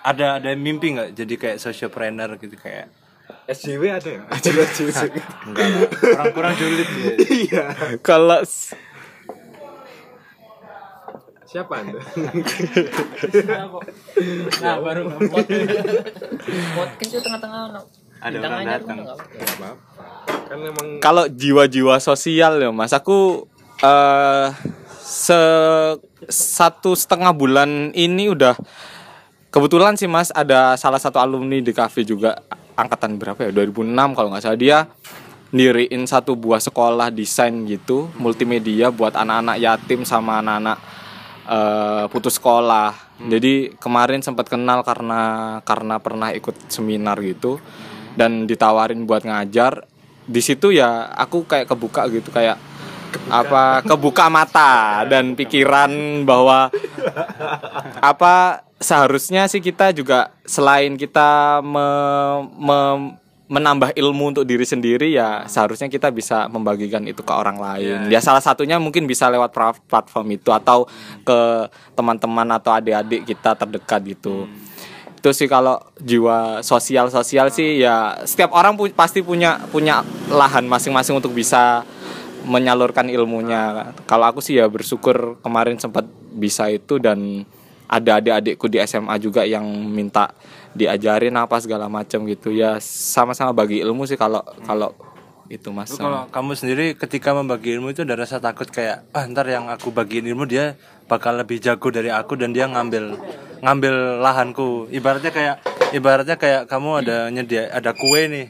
Ada ada mimpi nggak jadi kayak sociopreneur gitu kayak
SJW ada ya SJW SJW
enggak lah, kurang kurang julid ya.
iya
Kalau
siapa anda?
Nah baru podcast itu tengah-tengah no.
Ada orang datang.
apa-apa.
kan emang
kalau jiwa-jiwa sosial ya mas. Aku eh se satu setengah bulan ini udah kebetulan sih mas ada salah satu alumni di kafe juga. Angkatan berapa ya? 2006 kalau nggak salah. Dia ndiriin satu buah sekolah desain gitu multimedia buat anak-anak yatim sama anak-anak eh, putus sekolah. Jadi kemarin sempat kenal karena karena pernah ikut seminar gitu. Dan ditawarin buat ngajar. Di situ ya aku kayak kebuka gitu kayak apa kebuka mata dan pikiran bahwa apa seharusnya sih kita juga selain kita me- me- menambah ilmu untuk diri sendiri ya seharusnya kita bisa membagikan itu ke orang lain. Ya. Salah satunya mungkin bisa lewat platform itu atau ke teman-teman atau adik-adik kita terdekat gitu. Itu sih kalau jiwa sosial sosial sih ya setiap orang pu- pasti punya punya lahan masing-masing untuk bisa menyalurkan ilmunya. Kalau aku sih ya bersyukur kemarin sempat bisa itu dan ada adik-adikku di SMA juga yang minta diajarin apa segala macam gitu. Ya sama-sama bagi ilmu sih kalau kalau itu mas.
Kalau kamu sendiri ketika membagi ilmu itu ada rasa takut kayak ah ntar yang aku bagiin ilmu dia bakal lebih jago dari aku dan dia ngambil ngambil lahanku. Ibaratnya kayak ibaratnya kayak kamu ada nyedia ada kue nih.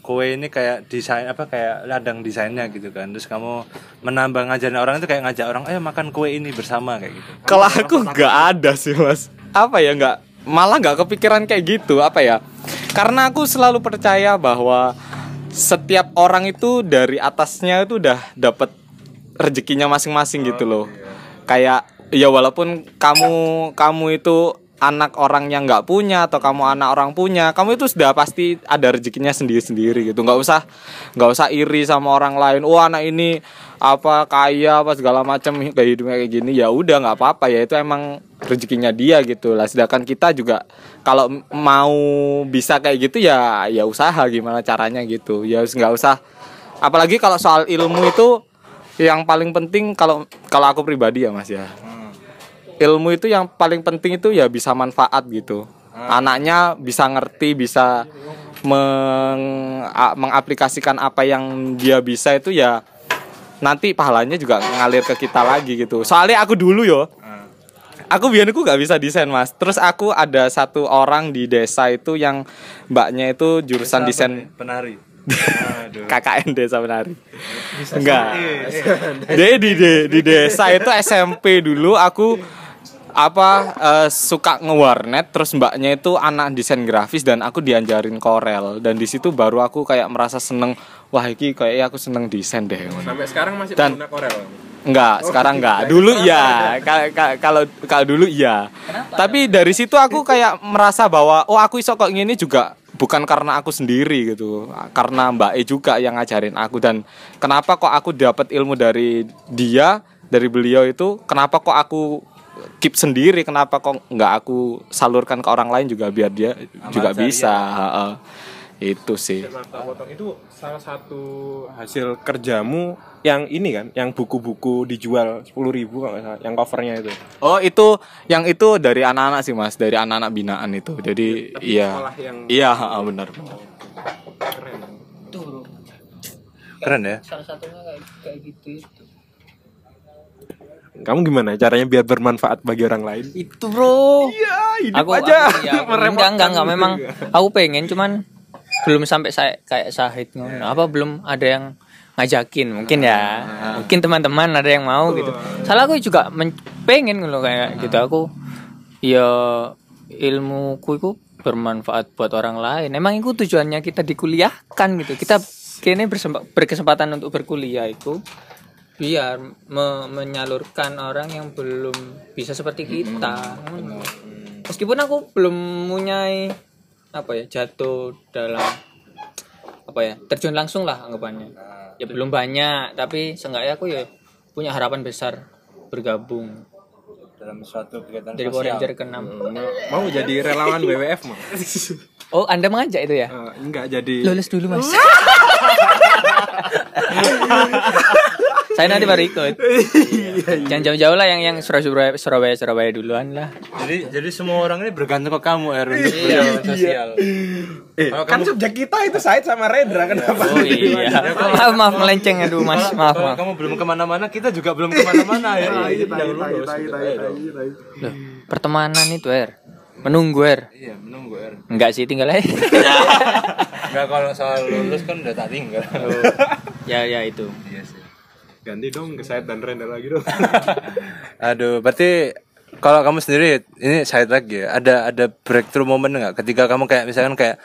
Kue ini kayak desain apa kayak ladang desainnya gitu kan. Terus kamu menambah ngajarin orang itu kayak ngajak orang ayo makan kue ini bersama kayak gitu.
Kalau aku nggak ada sih mas. Apa ya nggak malah nggak kepikiran kayak gitu apa ya? Karena aku selalu percaya bahwa setiap orang itu dari atasnya itu udah dapat rezekinya masing-masing gitu loh. Kayak ya walaupun kamu kamu itu anak orang yang nggak punya atau kamu anak orang punya kamu itu sudah pasti ada rezekinya sendiri sendiri gitu. Nggak usah nggak usah iri sama orang lain. Oh anak ini apa kaya apa segala macam kayak hidupnya kayak gini. Ya udah nggak apa-apa. Ya itu emang rezekinya dia gitu lah. Sedangkan kita juga kalau mau bisa kayak gitu ya ya usaha gimana caranya gitu. Ya nggak usah. Apalagi kalau soal ilmu itu yang paling penting kalau kalau aku pribadi ya mas ya ilmu itu yang paling penting itu ya bisa manfaat gitu. Anaknya bisa ngerti bisa meng, mengaplikasikan apa yang dia bisa itu ya nanti pahalanya juga ngalir ke kita lagi gitu. Soalnya aku dulu yo aku biar aku nggak bisa desain mas. Terus aku ada satu orang di desa itu yang mbaknya itu jurusan
Apa
desain
penari.
KKN desa menari enggak. jadi di, di di desa itu SMP dulu aku apa eh, suka ngewarnet terus mbaknya itu anak desain grafis dan aku diajarin Corel dan di situ baru aku kayak merasa seneng wah iki kayak aku seneng desain deh
Sampai sekarang masih
Dan-
pengguna Corel.
Enggak, sekarang enggak. Dulu iya. Ka- ka- Kalau kalau dulu iya. Tapi dari situ aku kayak merasa bahwa oh aku iso kok gini juga bukan karena aku sendiri gitu. Karena Mbak E juga yang ngajarin aku dan kenapa kok aku dapat ilmu dari dia, dari beliau itu, kenapa kok aku keep sendiri, kenapa kok nggak aku salurkan ke orang lain juga biar dia juga
jariah.
bisa. Heeh. Itu sih.
Itu salah satu hasil kerjamu yang ini kan, yang buku-buku dijual 10.000 ribu kalau salah, yang covernya itu.
Oh itu yang itu dari anak-anak sih mas, dari anak-anak binaan itu. Jadi iya,
sekolah yang-
iya benar.
Keren.
Tuh,
keren ya
salah satunya kayak kayak gitu itu.
Kamu gimana caranya biar bermanfaat bagi orang lain?
Itu bro.
Iya, hidup
aku,
aja.
Aku, ya, aku- enggak enggak enggak memang aku pengen cuman belum sampai saya kayak Sahid ngono. Apa belum ada yang ngajakin mungkin ya. Mungkin teman-teman ada yang mau gitu. Salah aku juga pengen loh kayak gitu aku ya ilmuku itu bermanfaat buat orang lain. Emang itu tujuannya kita dikuliahkan gitu. Kita kini berkesempatan untuk berkuliah itu biar me- menyalurkan orang yang belum bisa seperti kita. Ngono. Meskipun aku belum mempunyai apa ya jatuh dalam apa ya terjun langsung lah anggapannya. Ya belum banyak tapi seenggaknya aku ya punya harapan besar bergabung
dalam suatu kegiatan
dari Power Ranger ke-6.
Mau jadi relawan WWF mau?
Oh, Anda mengajak itu ya?
Eh, enggak jadi
Lulus dulu, Mas. Saya nanti baru ikut. Jangan jauh-jauh lah yang yang Surabaya Surabaya Surabaya duluan lah.
jadi jadi semua orang ini bergantung ke kamu er untuk kegiatan sosial
Eh, kan subjek kita itu Said sama Rendra kenapa?
Oh iya. Maaf maaf melenceng aduh Mas. Maaf maaf.
kamu belum ke mana-mana kita juga belum ke mana-mana ya
Loh, pertemanan itu Er. Menunggu Er.
iya menunggu er
Enggak sih tinggal aja.
Enggak kalau soal lulus kan udah tak tinggal
ya ya itu.
iya sih
Ganti dong ke Said dan Rendra lagi dong.
Aduh, berarti kalau kamu sendiri ini side lagi ya. Ada ada breakthrough moment nggak ketika kamu kayak misalkan kayak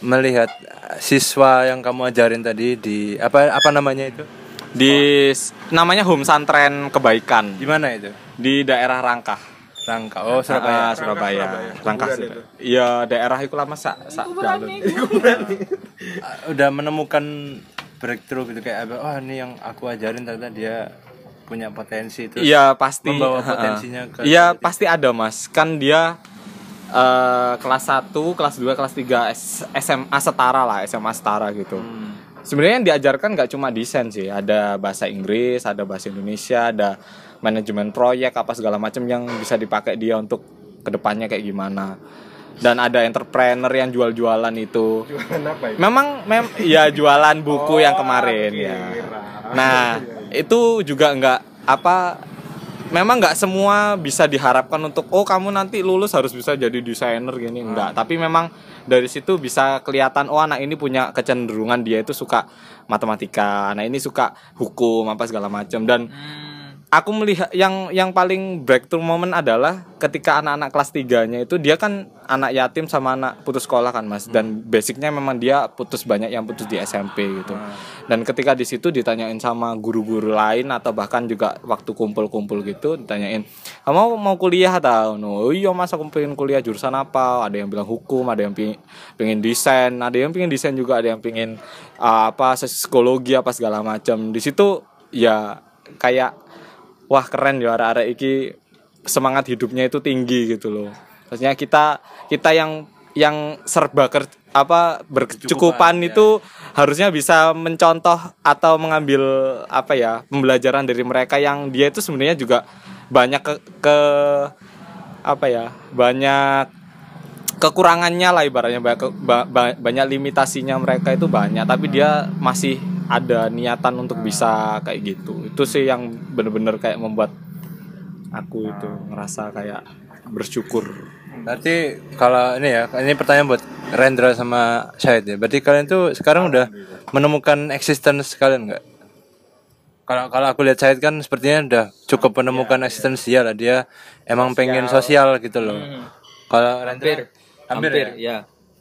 melihat siswa yang kamu ajarin tadi di apa apa namanya itu?
Di s- namanya Home Santren Kebaikan
Di mana itu?
di daerah Rangkah.
Rangka. Oh,
Surabaya,
Surabaya.
Surabaya. Surabaya. Iya, daerah itu lama sak sak.
Udah menemukan breakthrough gitu kayak apa? Oh, ini yang aku ajarin ternyata dia punya potensi itu.
Iya pasti
membawa potensinya ke-
Iya pasti ada mas kan dia eh, kelas 1, kelas 2, kelas 3 S- SMA setara lah SMA setara gitu
Hmm.
sebenarnya yang diajarkan nggak cuma desain sih ada bahasa Inggris ada bahasa Indonesia ada manajemen proyek apa segala macam yang bisa dipakai dia untuk ke depannya kayak gimana dan ada entrepreneur yang jual-jualan itu.
Jualan apa itu?
Memang mem ya jualan buku yang kemarin ya. Nah, itu juga nggak apa memang nggak semua bisa diharapkan untuk oh kamu nanti lulus harus bisa jadi desainer gini. Enggak, tapi memang dari situ bisa kelihatan oh anak ini punya kecenderungan dia itu suka matematika, anak ini suka hukum apa segala macam. Dan aku melihat yang yang paling breakthrough moment adalah ketika anak-anak kelas 3-nya itu dia kan anak yatim sama anak putus sekolah kan Mas dan basicnya memang dia putus banyak yang putus di SMP gitu. Dan ketika di situ ditanyain sama guru-guru lain atau bahkan juga waktu kumpul-kumpul gitu ditanyain, "Kamu mau kuliah atau?" No, "Oh iya Mas aku pengen kuliah jurusan apa?" Ada yang bilang hukum, ada yang pengen, pengen desain, ada yang pengen desain juga, ada yang pengen uh, apa psikologi apa segala macam. Di situ ya kayak wah keren ya arek-arek iki semangat hidupnya itu tinggi gitu loh. Maksudnya kita kita yang yang serba ker, apa berkecukupan itu harusnya bisa mencontoh atau mengambil apa ya pembelajaran dari mereka yang dia itu sebenarnya juga banyak ke, ke apa ya banyak kekurangannya lah ibaratnya banyak, ke- ba- ba- banyak limitasinya mereka itu banyak tapi dia masih ada niatan untuk bisa kayak gitu. Itu sih yang bener-bener kayak membuat aku itu ngerasa kayak bersyukur.
Berarti kalau ini ya, ini pertanyaan buat Rendra sama Syahid ya. Berarti kalian tuh sekarang udah menemukan existence kalian nggak? Kalau kalau aku lihat Syahid kan sepertinya udah cukup menemukan eksistensial lah. Dia emang pengen sosial gitu loh. Kalau Rendra hampir, ya?
ya.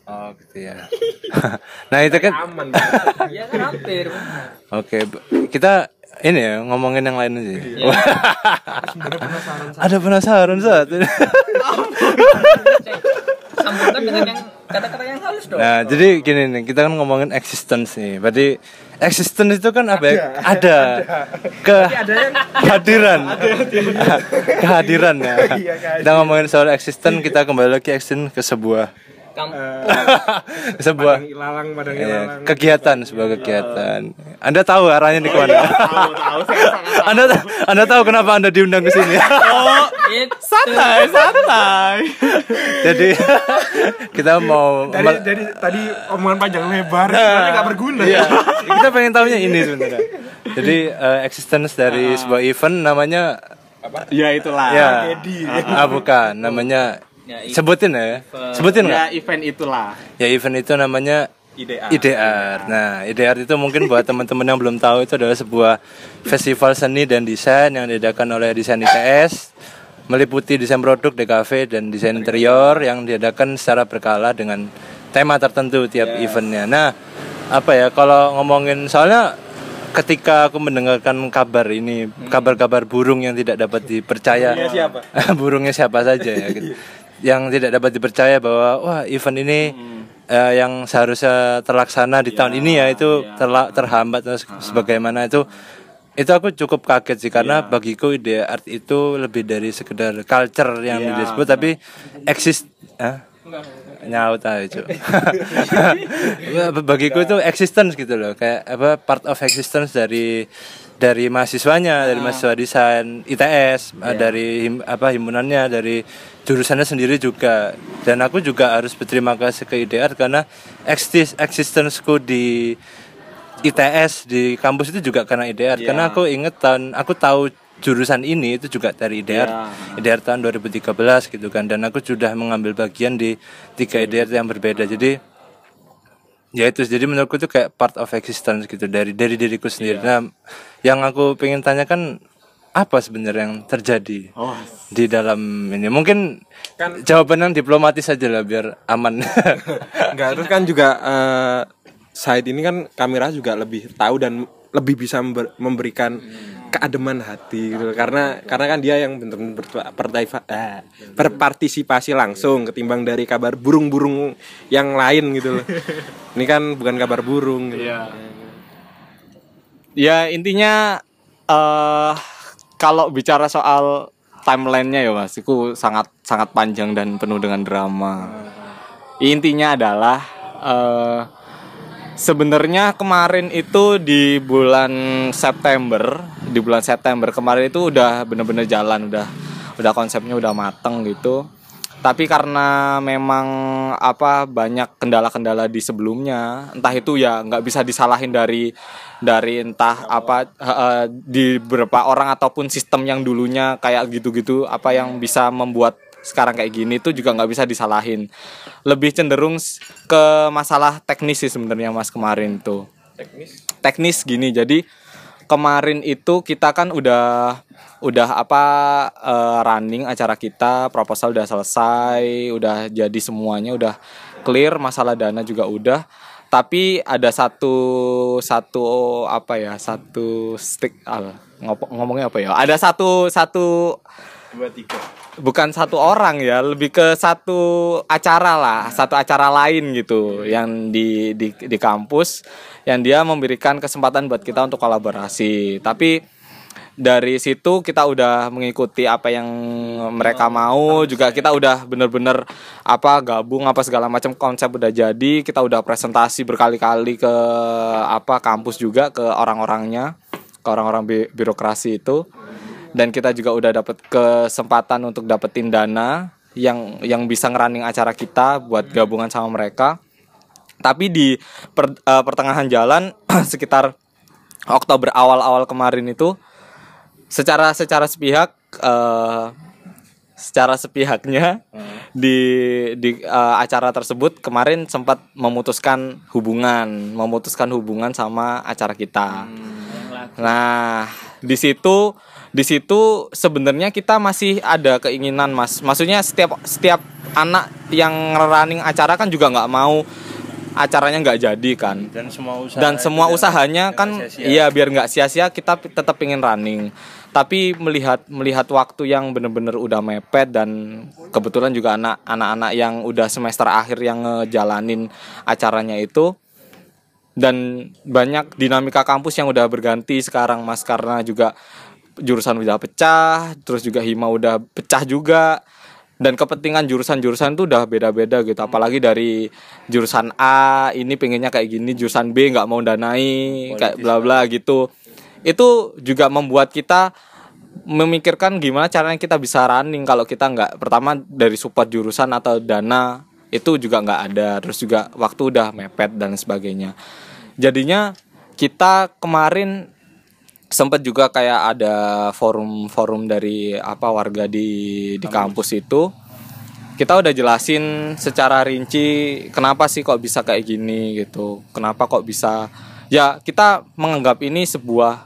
Oh gitu ya. nah itu kan
aman
Ya kan hampir.
Oke, kita ini ya ngomongin yang lain aja. Ada penasaran saat.
Sambungkan dengan yang kata-kata yang halus dong.
Nah, jadi gini nih, kita kan ngomongin existence nih. Berarti existence itu kan apa ya? Ada. Ke kehadiran. kehadiran ya. Kita ngomongin soal existence, kita kembali lagi existence ke sebuah
Kamu
ke sebuah
ilalang padang
Iya,
ilalang.
kegiatan sebuah kegiatan. Anda tahu arahnya di ke mana? Anda Anda tahu kenapa Anda diundang ke sini?
itu
santai santai.
Jadi kita mau
dari, dari tadi omongan panjang lebar. Sebenarnya nggak berguna
Iya, kita pengen tahunya ini sebenarnya. Jadi eh, existence dari sebuah event namanya
ya itulah.
Ya, ah bukan, namanya
Ya,
sebutin ya, sebutin nggak?
ya event itulah
Ya event itu namanya
IDA.
IDR. Nah, IDR itu mungkin buat teman-teman yang belum tahu itu adalah sebuah festival seni dan desain yang diadakan oleh Desain ITS meliputi desain produk, DKV dan desain interior yang diadakan secara berkala dengan tema tertentu tiap eventnya. Nah, apa ya kalau ngomongin soalnya ketika aku mendengarkan kabar ini, kabar-kabar burung yang tidak dapat dipercaya.
siapa?
burungnya siapa saja ya gitu. yang tidak dapat dipercaya bahwa wah event ini eh, yang seharusnya terlaksana di tahun ini ya itu terla- terhambat dan se- sebagaimana itu. Itu aku cukup kaget sih karena bagiku ide art itu lebih dari sekedar culture yang disebut tapi exist Hah? nyaut aja cu. Ya, bagiku itu existence gitu loh kayak apa part of existence dari dari mahasiswanya dari mahasiswa desain ITS eh, dari him- apa himpunannya dari jurusannya sendiri juga. Dan aku juga harus berterima kasih ke IDR karena exist existenceku di ITS di kampus itu juga karena IDR karena aku inget tahun aku tahu jurusan ini itu juga dari IDR IDR tahun 2013 gitu kan. Dan aku sudah mengambil bagian di tiga IDR yang berbeda. Jadi ya itu jadi menurutku itu kayak part of existence gitu. Dari dari diriku sendiri. Nah yang aku pengen tanyakan apa sebenarnya yang terjadi di dalam ini? Mungkin jawaban yang diplomatis aja lah biar aman.
Enggak, terus kan juga eh side ini kan kamera juga lebih tahu dan lebih bisa member- memberikan keademan hati gitu. karena karena kan dia yang benar-benar eh, berpartisipasi langsung ketimbang dari kabar burung-burung yang lain gitu loh. Ini kan bukan kabar burung gitu.
ya intinya eh kalau bicara soal timelinenya ya mas itu sangat sangat panjang dan penuh dengan drama intinya adalah eh sebenarnya kemarin itu di bulan September di bulan September kemarin itu udah bener-bener jalan udah udah konsepnya udah mateng gitu. Tapi karena memang apa banyak kendala-kendala di sebelumnya entah itu ya nggak bisa disalahin dari dari entah apa eh, di beberapa orang ataupun sistem yang dulunya kayak gitu-gitu apa yang bisa membuat sekarang kayak gini itu juga nggak bisa disalahin. Lebih cenderung ke masalah teknis sih sebenarnya mas kemarin tuh. Teknis gini jadi kemarin itu kita kan udah udah apa eh, running acara kita proposal udah selesai udah jadi semuanya udah clear masalah dana juga udah. Tapi ada satu satu apa ya satu stick al ngop- ngomongnya apa ya? Ada satu satu
dua tiga
bukan satu orang ya lebih ke satu acara lah satu acara lain gitu yang di di di kampus yang dia memberikan kesempatan buat kita untuk kolaborasi. Tapi dari situ kita udah mengikuti apa yang mereka mau juga kita udah bener-bener apa gabung apa segala macam konsep udah jadi kita udah presentasi berkali-kali ke apa kampus juga ke orang-orangnya ke orang-orang bi- birokrasi itu dan kita juga udah dapat kesempatan untuk dapetin dana yang yang bisa ngerunning acara kita buat gabungan sama mereka. Tapi di per- eh, pertengahan jalan sekitar Oktober awal-awal kemarin itu secara secara sepihak eh, secara sepihaknya di di eh, acara tersebut kemarin sempat memutuskan hubungan memutuskan hubungan sama acara kita. Nah di situ di situ sebenarnya kita masih ada keinginan mas. Maksudnya setiap setiap anak yang running acara kan juga nggak mau acaranya nggak jadi kan.
Dan semua usaha
dan semua usahanya kan iya biar nggak sia-sia kita tetap ingin running. Tapi melihat melihat waktu yang bener-bener udah mepet dan kebetulan juga anak anak-anak yang udah semester akhir yang ngejalanin acaranya itu dan banyak dinamika kampus yang udah berganti sekarang mas karena juga jurusan udah pecah terus juga hima udah pecah juga. Dan kepentingan jurusan-jurusan tuh udah beda-beda gitu. Apalagi dari jurusan A ini pengennya kayak gini jurusan B nggak mau danai kayak bla bla gitu. Itu juga membuat kita memikirkan gimana caranya kita bisa running kalau kita nggak pertama dari support jurusan atau dana itu juga nggak ada. Terus juga waktu udah mepet dan sebagainya. Jadinya kita kemarin sempat juga kayak ada forum-forum dari apa warga di di kampus. itu. Kita udah jelasin secara rinci kenapa sih kok bisa kayak gini gitu. Kenapa kok bisa ya kita menganggap ini sebuah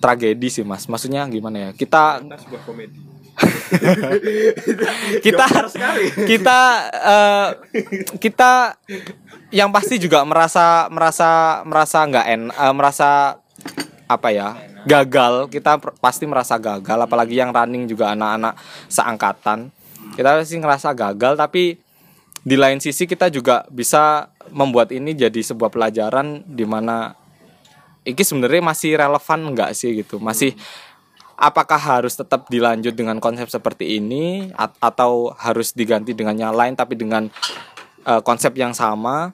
tragedi sih mas. Maksudnya gimana ya? Kita
Anda sebuah komedi.
Kita kita eh, kita yang pasti juga merasa merasa merasa nggak en eh, merasa apa ya gagal. Kita pasti merasa gagal apalagi yang running juga anak-anak seangkatan. Kita pasti ngerasa gagal tapi di lain sisi kita juga bisa membuat ini jadi sebuah pelajaran di mana ini sebenarnya masih relevan nggak sih gitu? Masih apakah harus tetap dilanjut dengan konsep seperti ini at- atau harus diganti dengan yang lain tapi dengan eh, konsep yang sama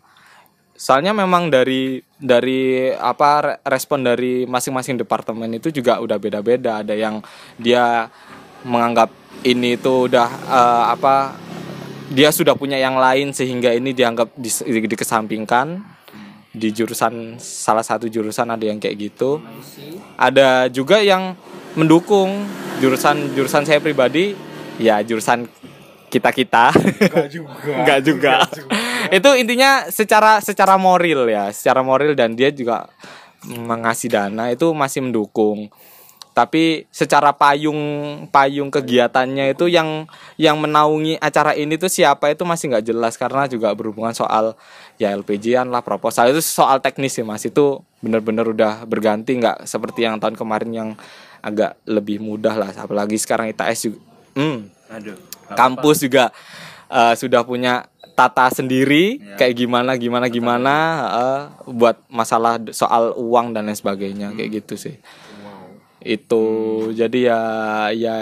soalnya memang dari dari apa re- respon dari masing-masing departemen itu juga udah beda-beda. Ada yang dia menganggap ini itu udah eh, apa dia sudah punya yang lain sehingga ini dianggap dis- di, dikesampingkan. Di jurusan salah satu jurusan ada yang kayak gitu. Ada juga yang mendukung jurusan jurusan saya pribadi. Ya jurusan kita kita
Enggak juga.
Nggak juga itu intinya secara secara moral ya. Secara moral dan dia juga mengasih dana itu masih mendukung. Tapi secara payung payung kegiatannya itu yang yang menaungi acara ini tuh siapa itu masih nggak jelas karena juga berhubungan soal ya LPG-an lah proposal. Itu soal teknis sih mas. Itu bener-bener udah berganti nggak seperti yang tahun kemarin yang agak lebih mudah lah. Apalagi sekarang ITS juga hmm,
aduh
kampus juga eh, sudah punya tata sendiri
Ya.
kayak gimana gimana gimana eh, buat masalah soal uang dan lain sebagainya kayak gitu sih. Itu. Jadi ya ya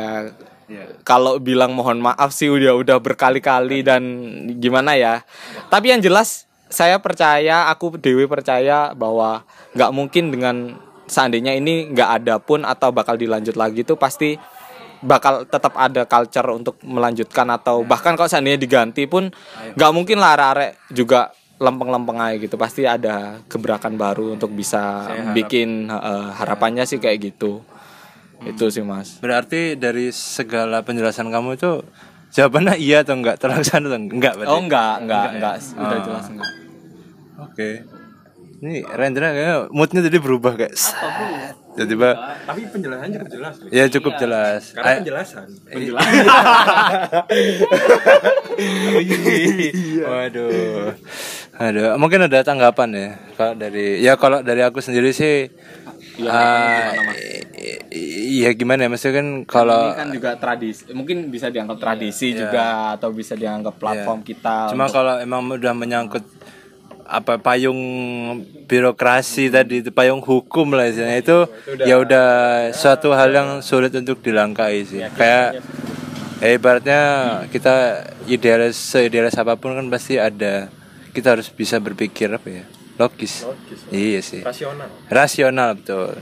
Ya.
kalau bilang mohon maaf sih udah udah berkali-kali dan gimana ya. Tapi yang jelas saya percaya aku dewi percaya bahwa nggak mungkin dengan seandainya ini nggak ada pun atau bakal dilanjut lagi itu pasti bakal tetap ada culture untuk melanjutkan atau bahkan kalau seandainya diganti pun nggak mungkin lah arek-arek juga lempeng-lempeng aja gitu. Pasti ada gebrakan baru untuk bisa
harap-
bikin eh, harapannya sih kayak gitu. Itu sih mas.
Berarti dari segala penjelasan kamu itu jawabannya iya atau enggak? Terlaksana atau enggak? Berarti?
oh enggak enggak
Enggak ya?
enggak udah
Oh.
jelas enggak.
Oke. Ini Rendra kayaknya moodnya tadi berubah kayak set. tiba-tiba
Tapi penjelasannya cukup jelas. Lik.
ya cukup jelas
Karena
Ay-
penjelasan.
Waduh. Aduh, mungkin ada tanggapan ya kalau dari ya kalau dari aku sendiri sih ah, Iya gimana ya maksudnya kan kalau
ini kan juga tradisi mungkin bisa dianggap tradisi juga atau bisa dianggap platform kita
cuma
untuk-
kalau emang udah menyangkut apa payung birokrasi tadi itu payung hukum lah istilahnya. Itu ya udah suatu hal yang sulit untuk dilangkai sih. Kayak ya ibaratnya kita idealis seidealis apa pun kan pasti ada. Kita harus bisa berpikir apa ya logis, iya sih.
Rasional.
rasional betul.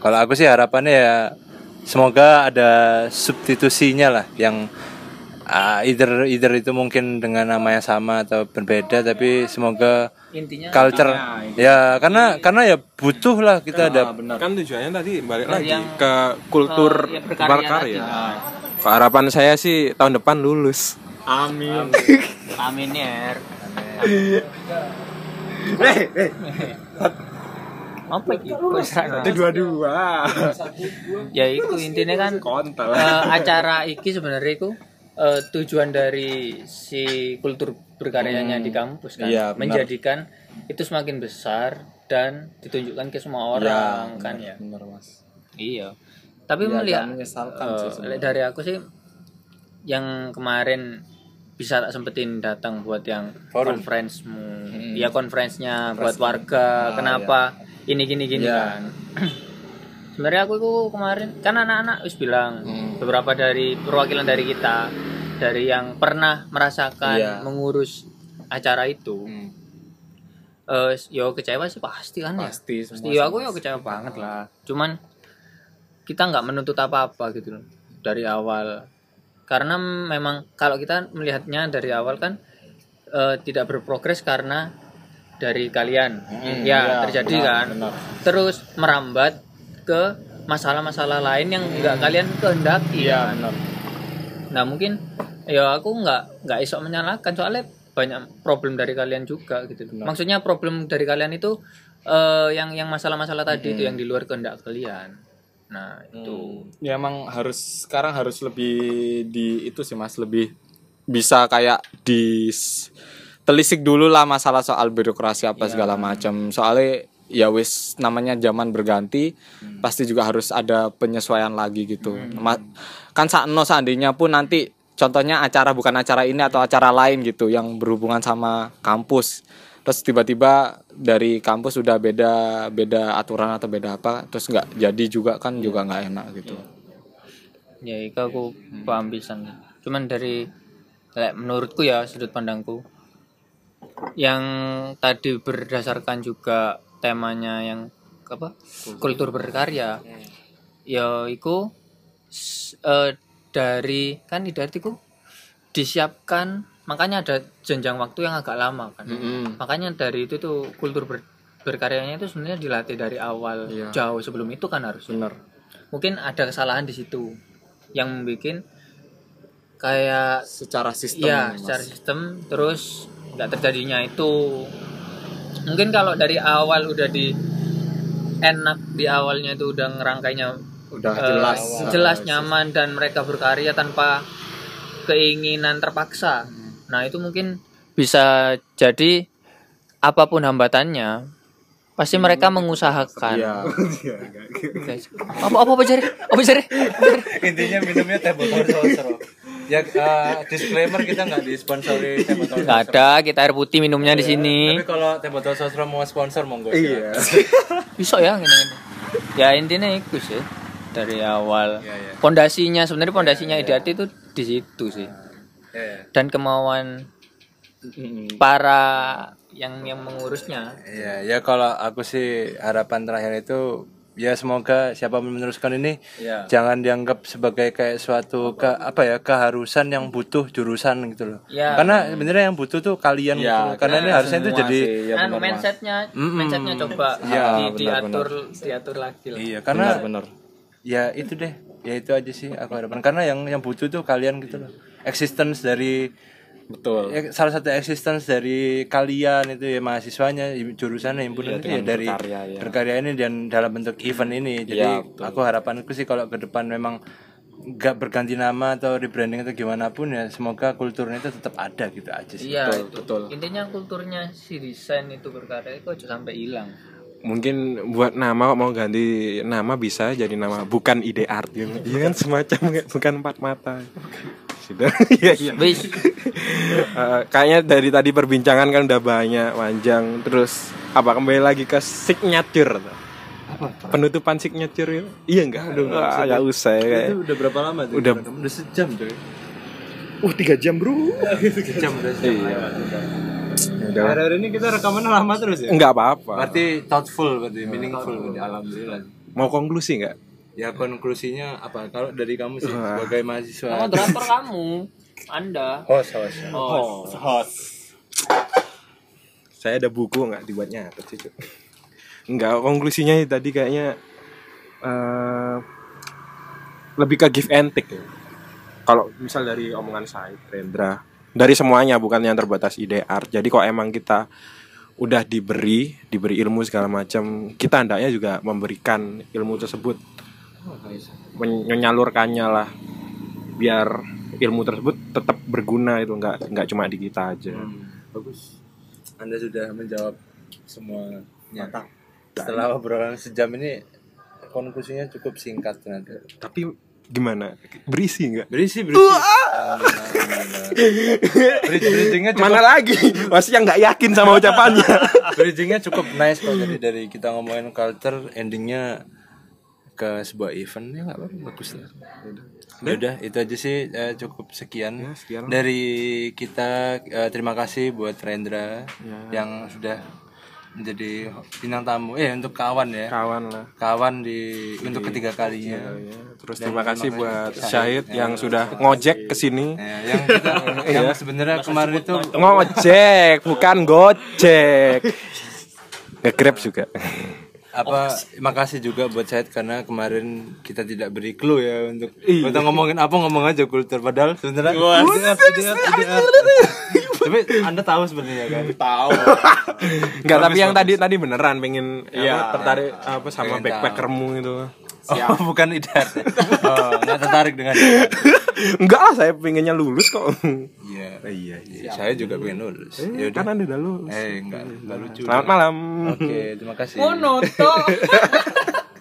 Kalau aku sih harapannya ya semoga ada substitusinya lah yang ah, either either itu mungkin dengan nama yang sama atau berbeda tapi semoga
intinya
culture ya karena karena ya butuh lah kita ada
Kan tujuannya tadi balik lagi
yang-
ke kultur
eh, ya, berkarya. Ah.
Harapan saya sih tahun depan lulus.
amin.
Amin ya. Er. apa gitu
dua-dua.
ya itu intinya kan eh, acara iki sebenarnya itu eh, tujuan dari si kultur berkaryanya di kampus kan
Iya, benar.
menjadikan itu semakin besar dan ditunjukkan ke semua orang kan ya.
bener mas.
Iya. Tapi
Ya,
melihat
sih
lihat dari aku sih yang kemarin bisa tak sempetin datang buat yang conference-mu. Ya conference-nya buat warga kenapa ini gini gini
Ya.
kan. Sebenarnya aku itu kemarin kan anak-anak wis bilang beberapa dari perwakilan dari kita dari yang pernah merasakan
Iya.
mengurus acara itu eh yo kecewa sih pasti kan ya
pasti
Pasti ya aku ya kecewa banget lah. Cuman kita nggak menuntut apa-apa gitu loh dari awal. Karena memang kalau kita melihatnya dari awal kan eh, tidak berprogres karena dari kalian. ya,
iya,
terjadi
benar,
kan.
benar.
Terus merambat ke masalah-masalah lain yang nggak kalian kehendaki.
iya
kan.
benar
Nah mungkin ya aku nggak nggak esok menyalahkan soalnya banyak problem dari kalian juga gitu. Maksudnya problem dari kalian itu eh, yang yang masalah-masalah tadi itu yang di luar kehendak kalian. Nah itu.
Ya emang harus sekarang harus lebih di itu sih mas. Lebih bisa kayak di telisik dulu lah masalah soal birokrasi apa segala macam. Soalnya ya wis namanya zaman berganti pasti juga harus ada penyesuaian lagi gitu. Ma- kan sakno seandainya pun nanti contohnya acara bukan acara ini atau acara lain gitu yang berhubungan sama kampus. Terus tiba-tiba dari kampus sudah beda beda aturan atau beda apa terus nggak jadi juga kan juga nggak enak gitu.
Ya itu aku paham pisan. Cuman dari lek menurutku ya sudut pandangku yang tadi berdasarkan juga temanya yang apa kultur. berkarya ya itu eh, dari kan idatiku disiapkan makanya ada jenjang waktu yang agak lama kan. Makanya dari itu tuh kultur ber- berkaryanya itu sebenarnya dilatih dari awal
Iya.
jauh sebelum itu kan harus
bener
mungkin ada kesalahan di situ yang bikin kayak
secara sistem
ya
Mas.
secara sistem terus nggak terjadinya itu. Mungkin kalau dari awal udah di enak di awalnya itu udah ngerangkainya
udah
eh,
jelas.
jelas nyaman dan mereka berkarya tanpa keinginan terpaksa. Nah itu mungkin bisa jadi apa pun hambatannya pasti mereka mengusahakan.
Iya.
Apa apa apa jari? Apa jari?
Intinya minumnya teh botol sosro ya eh, disclaimer kita nggak disponsori teh botol
nggak ada kita air putih minumnya di sini.
tapi kalau teh botol sosro mau sponsor monggo
Iya.
bisa ya gini, gini. ya intinya itu sih dari awal
Iya, iya.
pondasinya sebenarnya pondasinya IDAT itu di situ sih
Ya, ya.
dan kemauan para yang yang mengurusnya
Iya, ya kalau aku sih harapan terakhir itu ya semoga siapa meneruskan ini
Iya.
jangan dianggap sebagai kayak suatu ke apa ya keharusan yang butuh jurusan gitu loh.
Iya.
Karena sebenarnya yang butuh tuh kalian
Iya,
gitu. loh. Karena ini harusnya itu jadi
sih, ya
kan mindsetnya mindsetnya coba
Iya,
di,
benar,
diatur diatur lagi lah
iya karena
bener
ya itu deh ya itu aja sih aku harapan karena yang yang butuh tuh kalian gitu loh existence dari
betul
ya, salah satu existence dari kalian itu ya mahasiswanya jurusan himpunan
Iya,
itu ya dari
berkarya, ya.
berkarya ini dan dalam bentuk event ini jadi
Iya, betul.
aku harapanku sih kalau ke depan memang nggak berganti nama atau rebranding atau gimana pun ya semoga kulturnya itu tetap ada gitu aja sih
iya
Betul,
itu.
betul.
intinya kulturnya si desain itu berkarya itu aja sampai hilang
mungkin buat nama kok mau ganti nama bisa jadi nama bukan ide art gitu. Iya. Kan semacam bukan empat mata. Sudah. Iya iya.
wis
Eh, kayaknya dari tadi perbincangan kan udah banyak panjang. Terus apa kembali lagi ke signature penutupan signature itu. Iya enggak. Aduh ah, nggak usah. ya kayak
itu udah berapa lama tuh?
Udah-
udah sejam coy
uh tiga jam bro.
Sejam udah sejam
udah.
Hari-hari ini kita rekaman lama terus ya?
Enggak apa-apa.
Berarti thoughtful berarti meaningful berarti alhamdulillah.
Mau konklusi nggak?
Ya konklusinya apa? Kalau dari kamu sih sebagai mahasiswa.
Sama moderator kamu. Anda.
Host host.
Oh,
saya ada buku nggak dibuat nyatet sih Cuk. nggak konklusinya tadi kayaknya eh, lebih ke give and take ya. kalau misal dari omongan saya Rendra dari semuanya bukan yang terbatas ide art. Jadi kok emang kita udah diberi diberi ilmu segala macam kita hendaknya juga memberikan ilmu tersebut. Men- menyalurkannya lah. Biar ilmu tersebut tetap berguna itu nggak nggak cuma di kita aja.
Bagus. Anda sudah menjawab semuanya. Setelah obrolan sejam ini konklusinya cukup singkat ternyata.
Tapi gimana? Berisi nggak?
Berisi berisi. Bridge- bridgingnya cukup
mana lagi? Masih yang nggak yakin sama ucapannya.
Bridgingnya cukup nice kok tadi dari kita ngomongin culture endingnya ke sebuah event ya nggak apa-apa bagus lah. Ya? Udah itu aja sih. Eh, cukup sekian,
Ya, sekian.
dari kita eh, terima kasih buat Rendra yang sudah menjadi bintang tamu. Eh untuk kawan ya.
Kawan lah.
Kawan di untuk ketiga kalinya.
terus
Dan
terima kasih
terima
buat Syahid. Yang sudah ngojek ke sini.
Ya, yang kita yang sebenarnya kemarin itu
ngojek bukan gojek. Nge-grab juga.
Apa makasih juga buat Syed karena kemarin kita tidak beri clue ya untuk
Iya.
kita ngomongin apa ngomong aja kultur. Padahal sebenarnya. Tapi anda tahu sebenarnya kan
tahu
Enggak, tapi yang tadi tadi beneran pengen
Iya.
apa, tertarik apa sama backpackermu itu.
oh bukan ya? oh nggak tertarik dengan.
Enggak lah, saya pengennya lulus kok.
iya
iya,
iya. saya juga pengen lulus ya udah
Kan Anda udah lulus.
eh enggak enggak lucu
Selamat malam.
oke terima kasih
monoto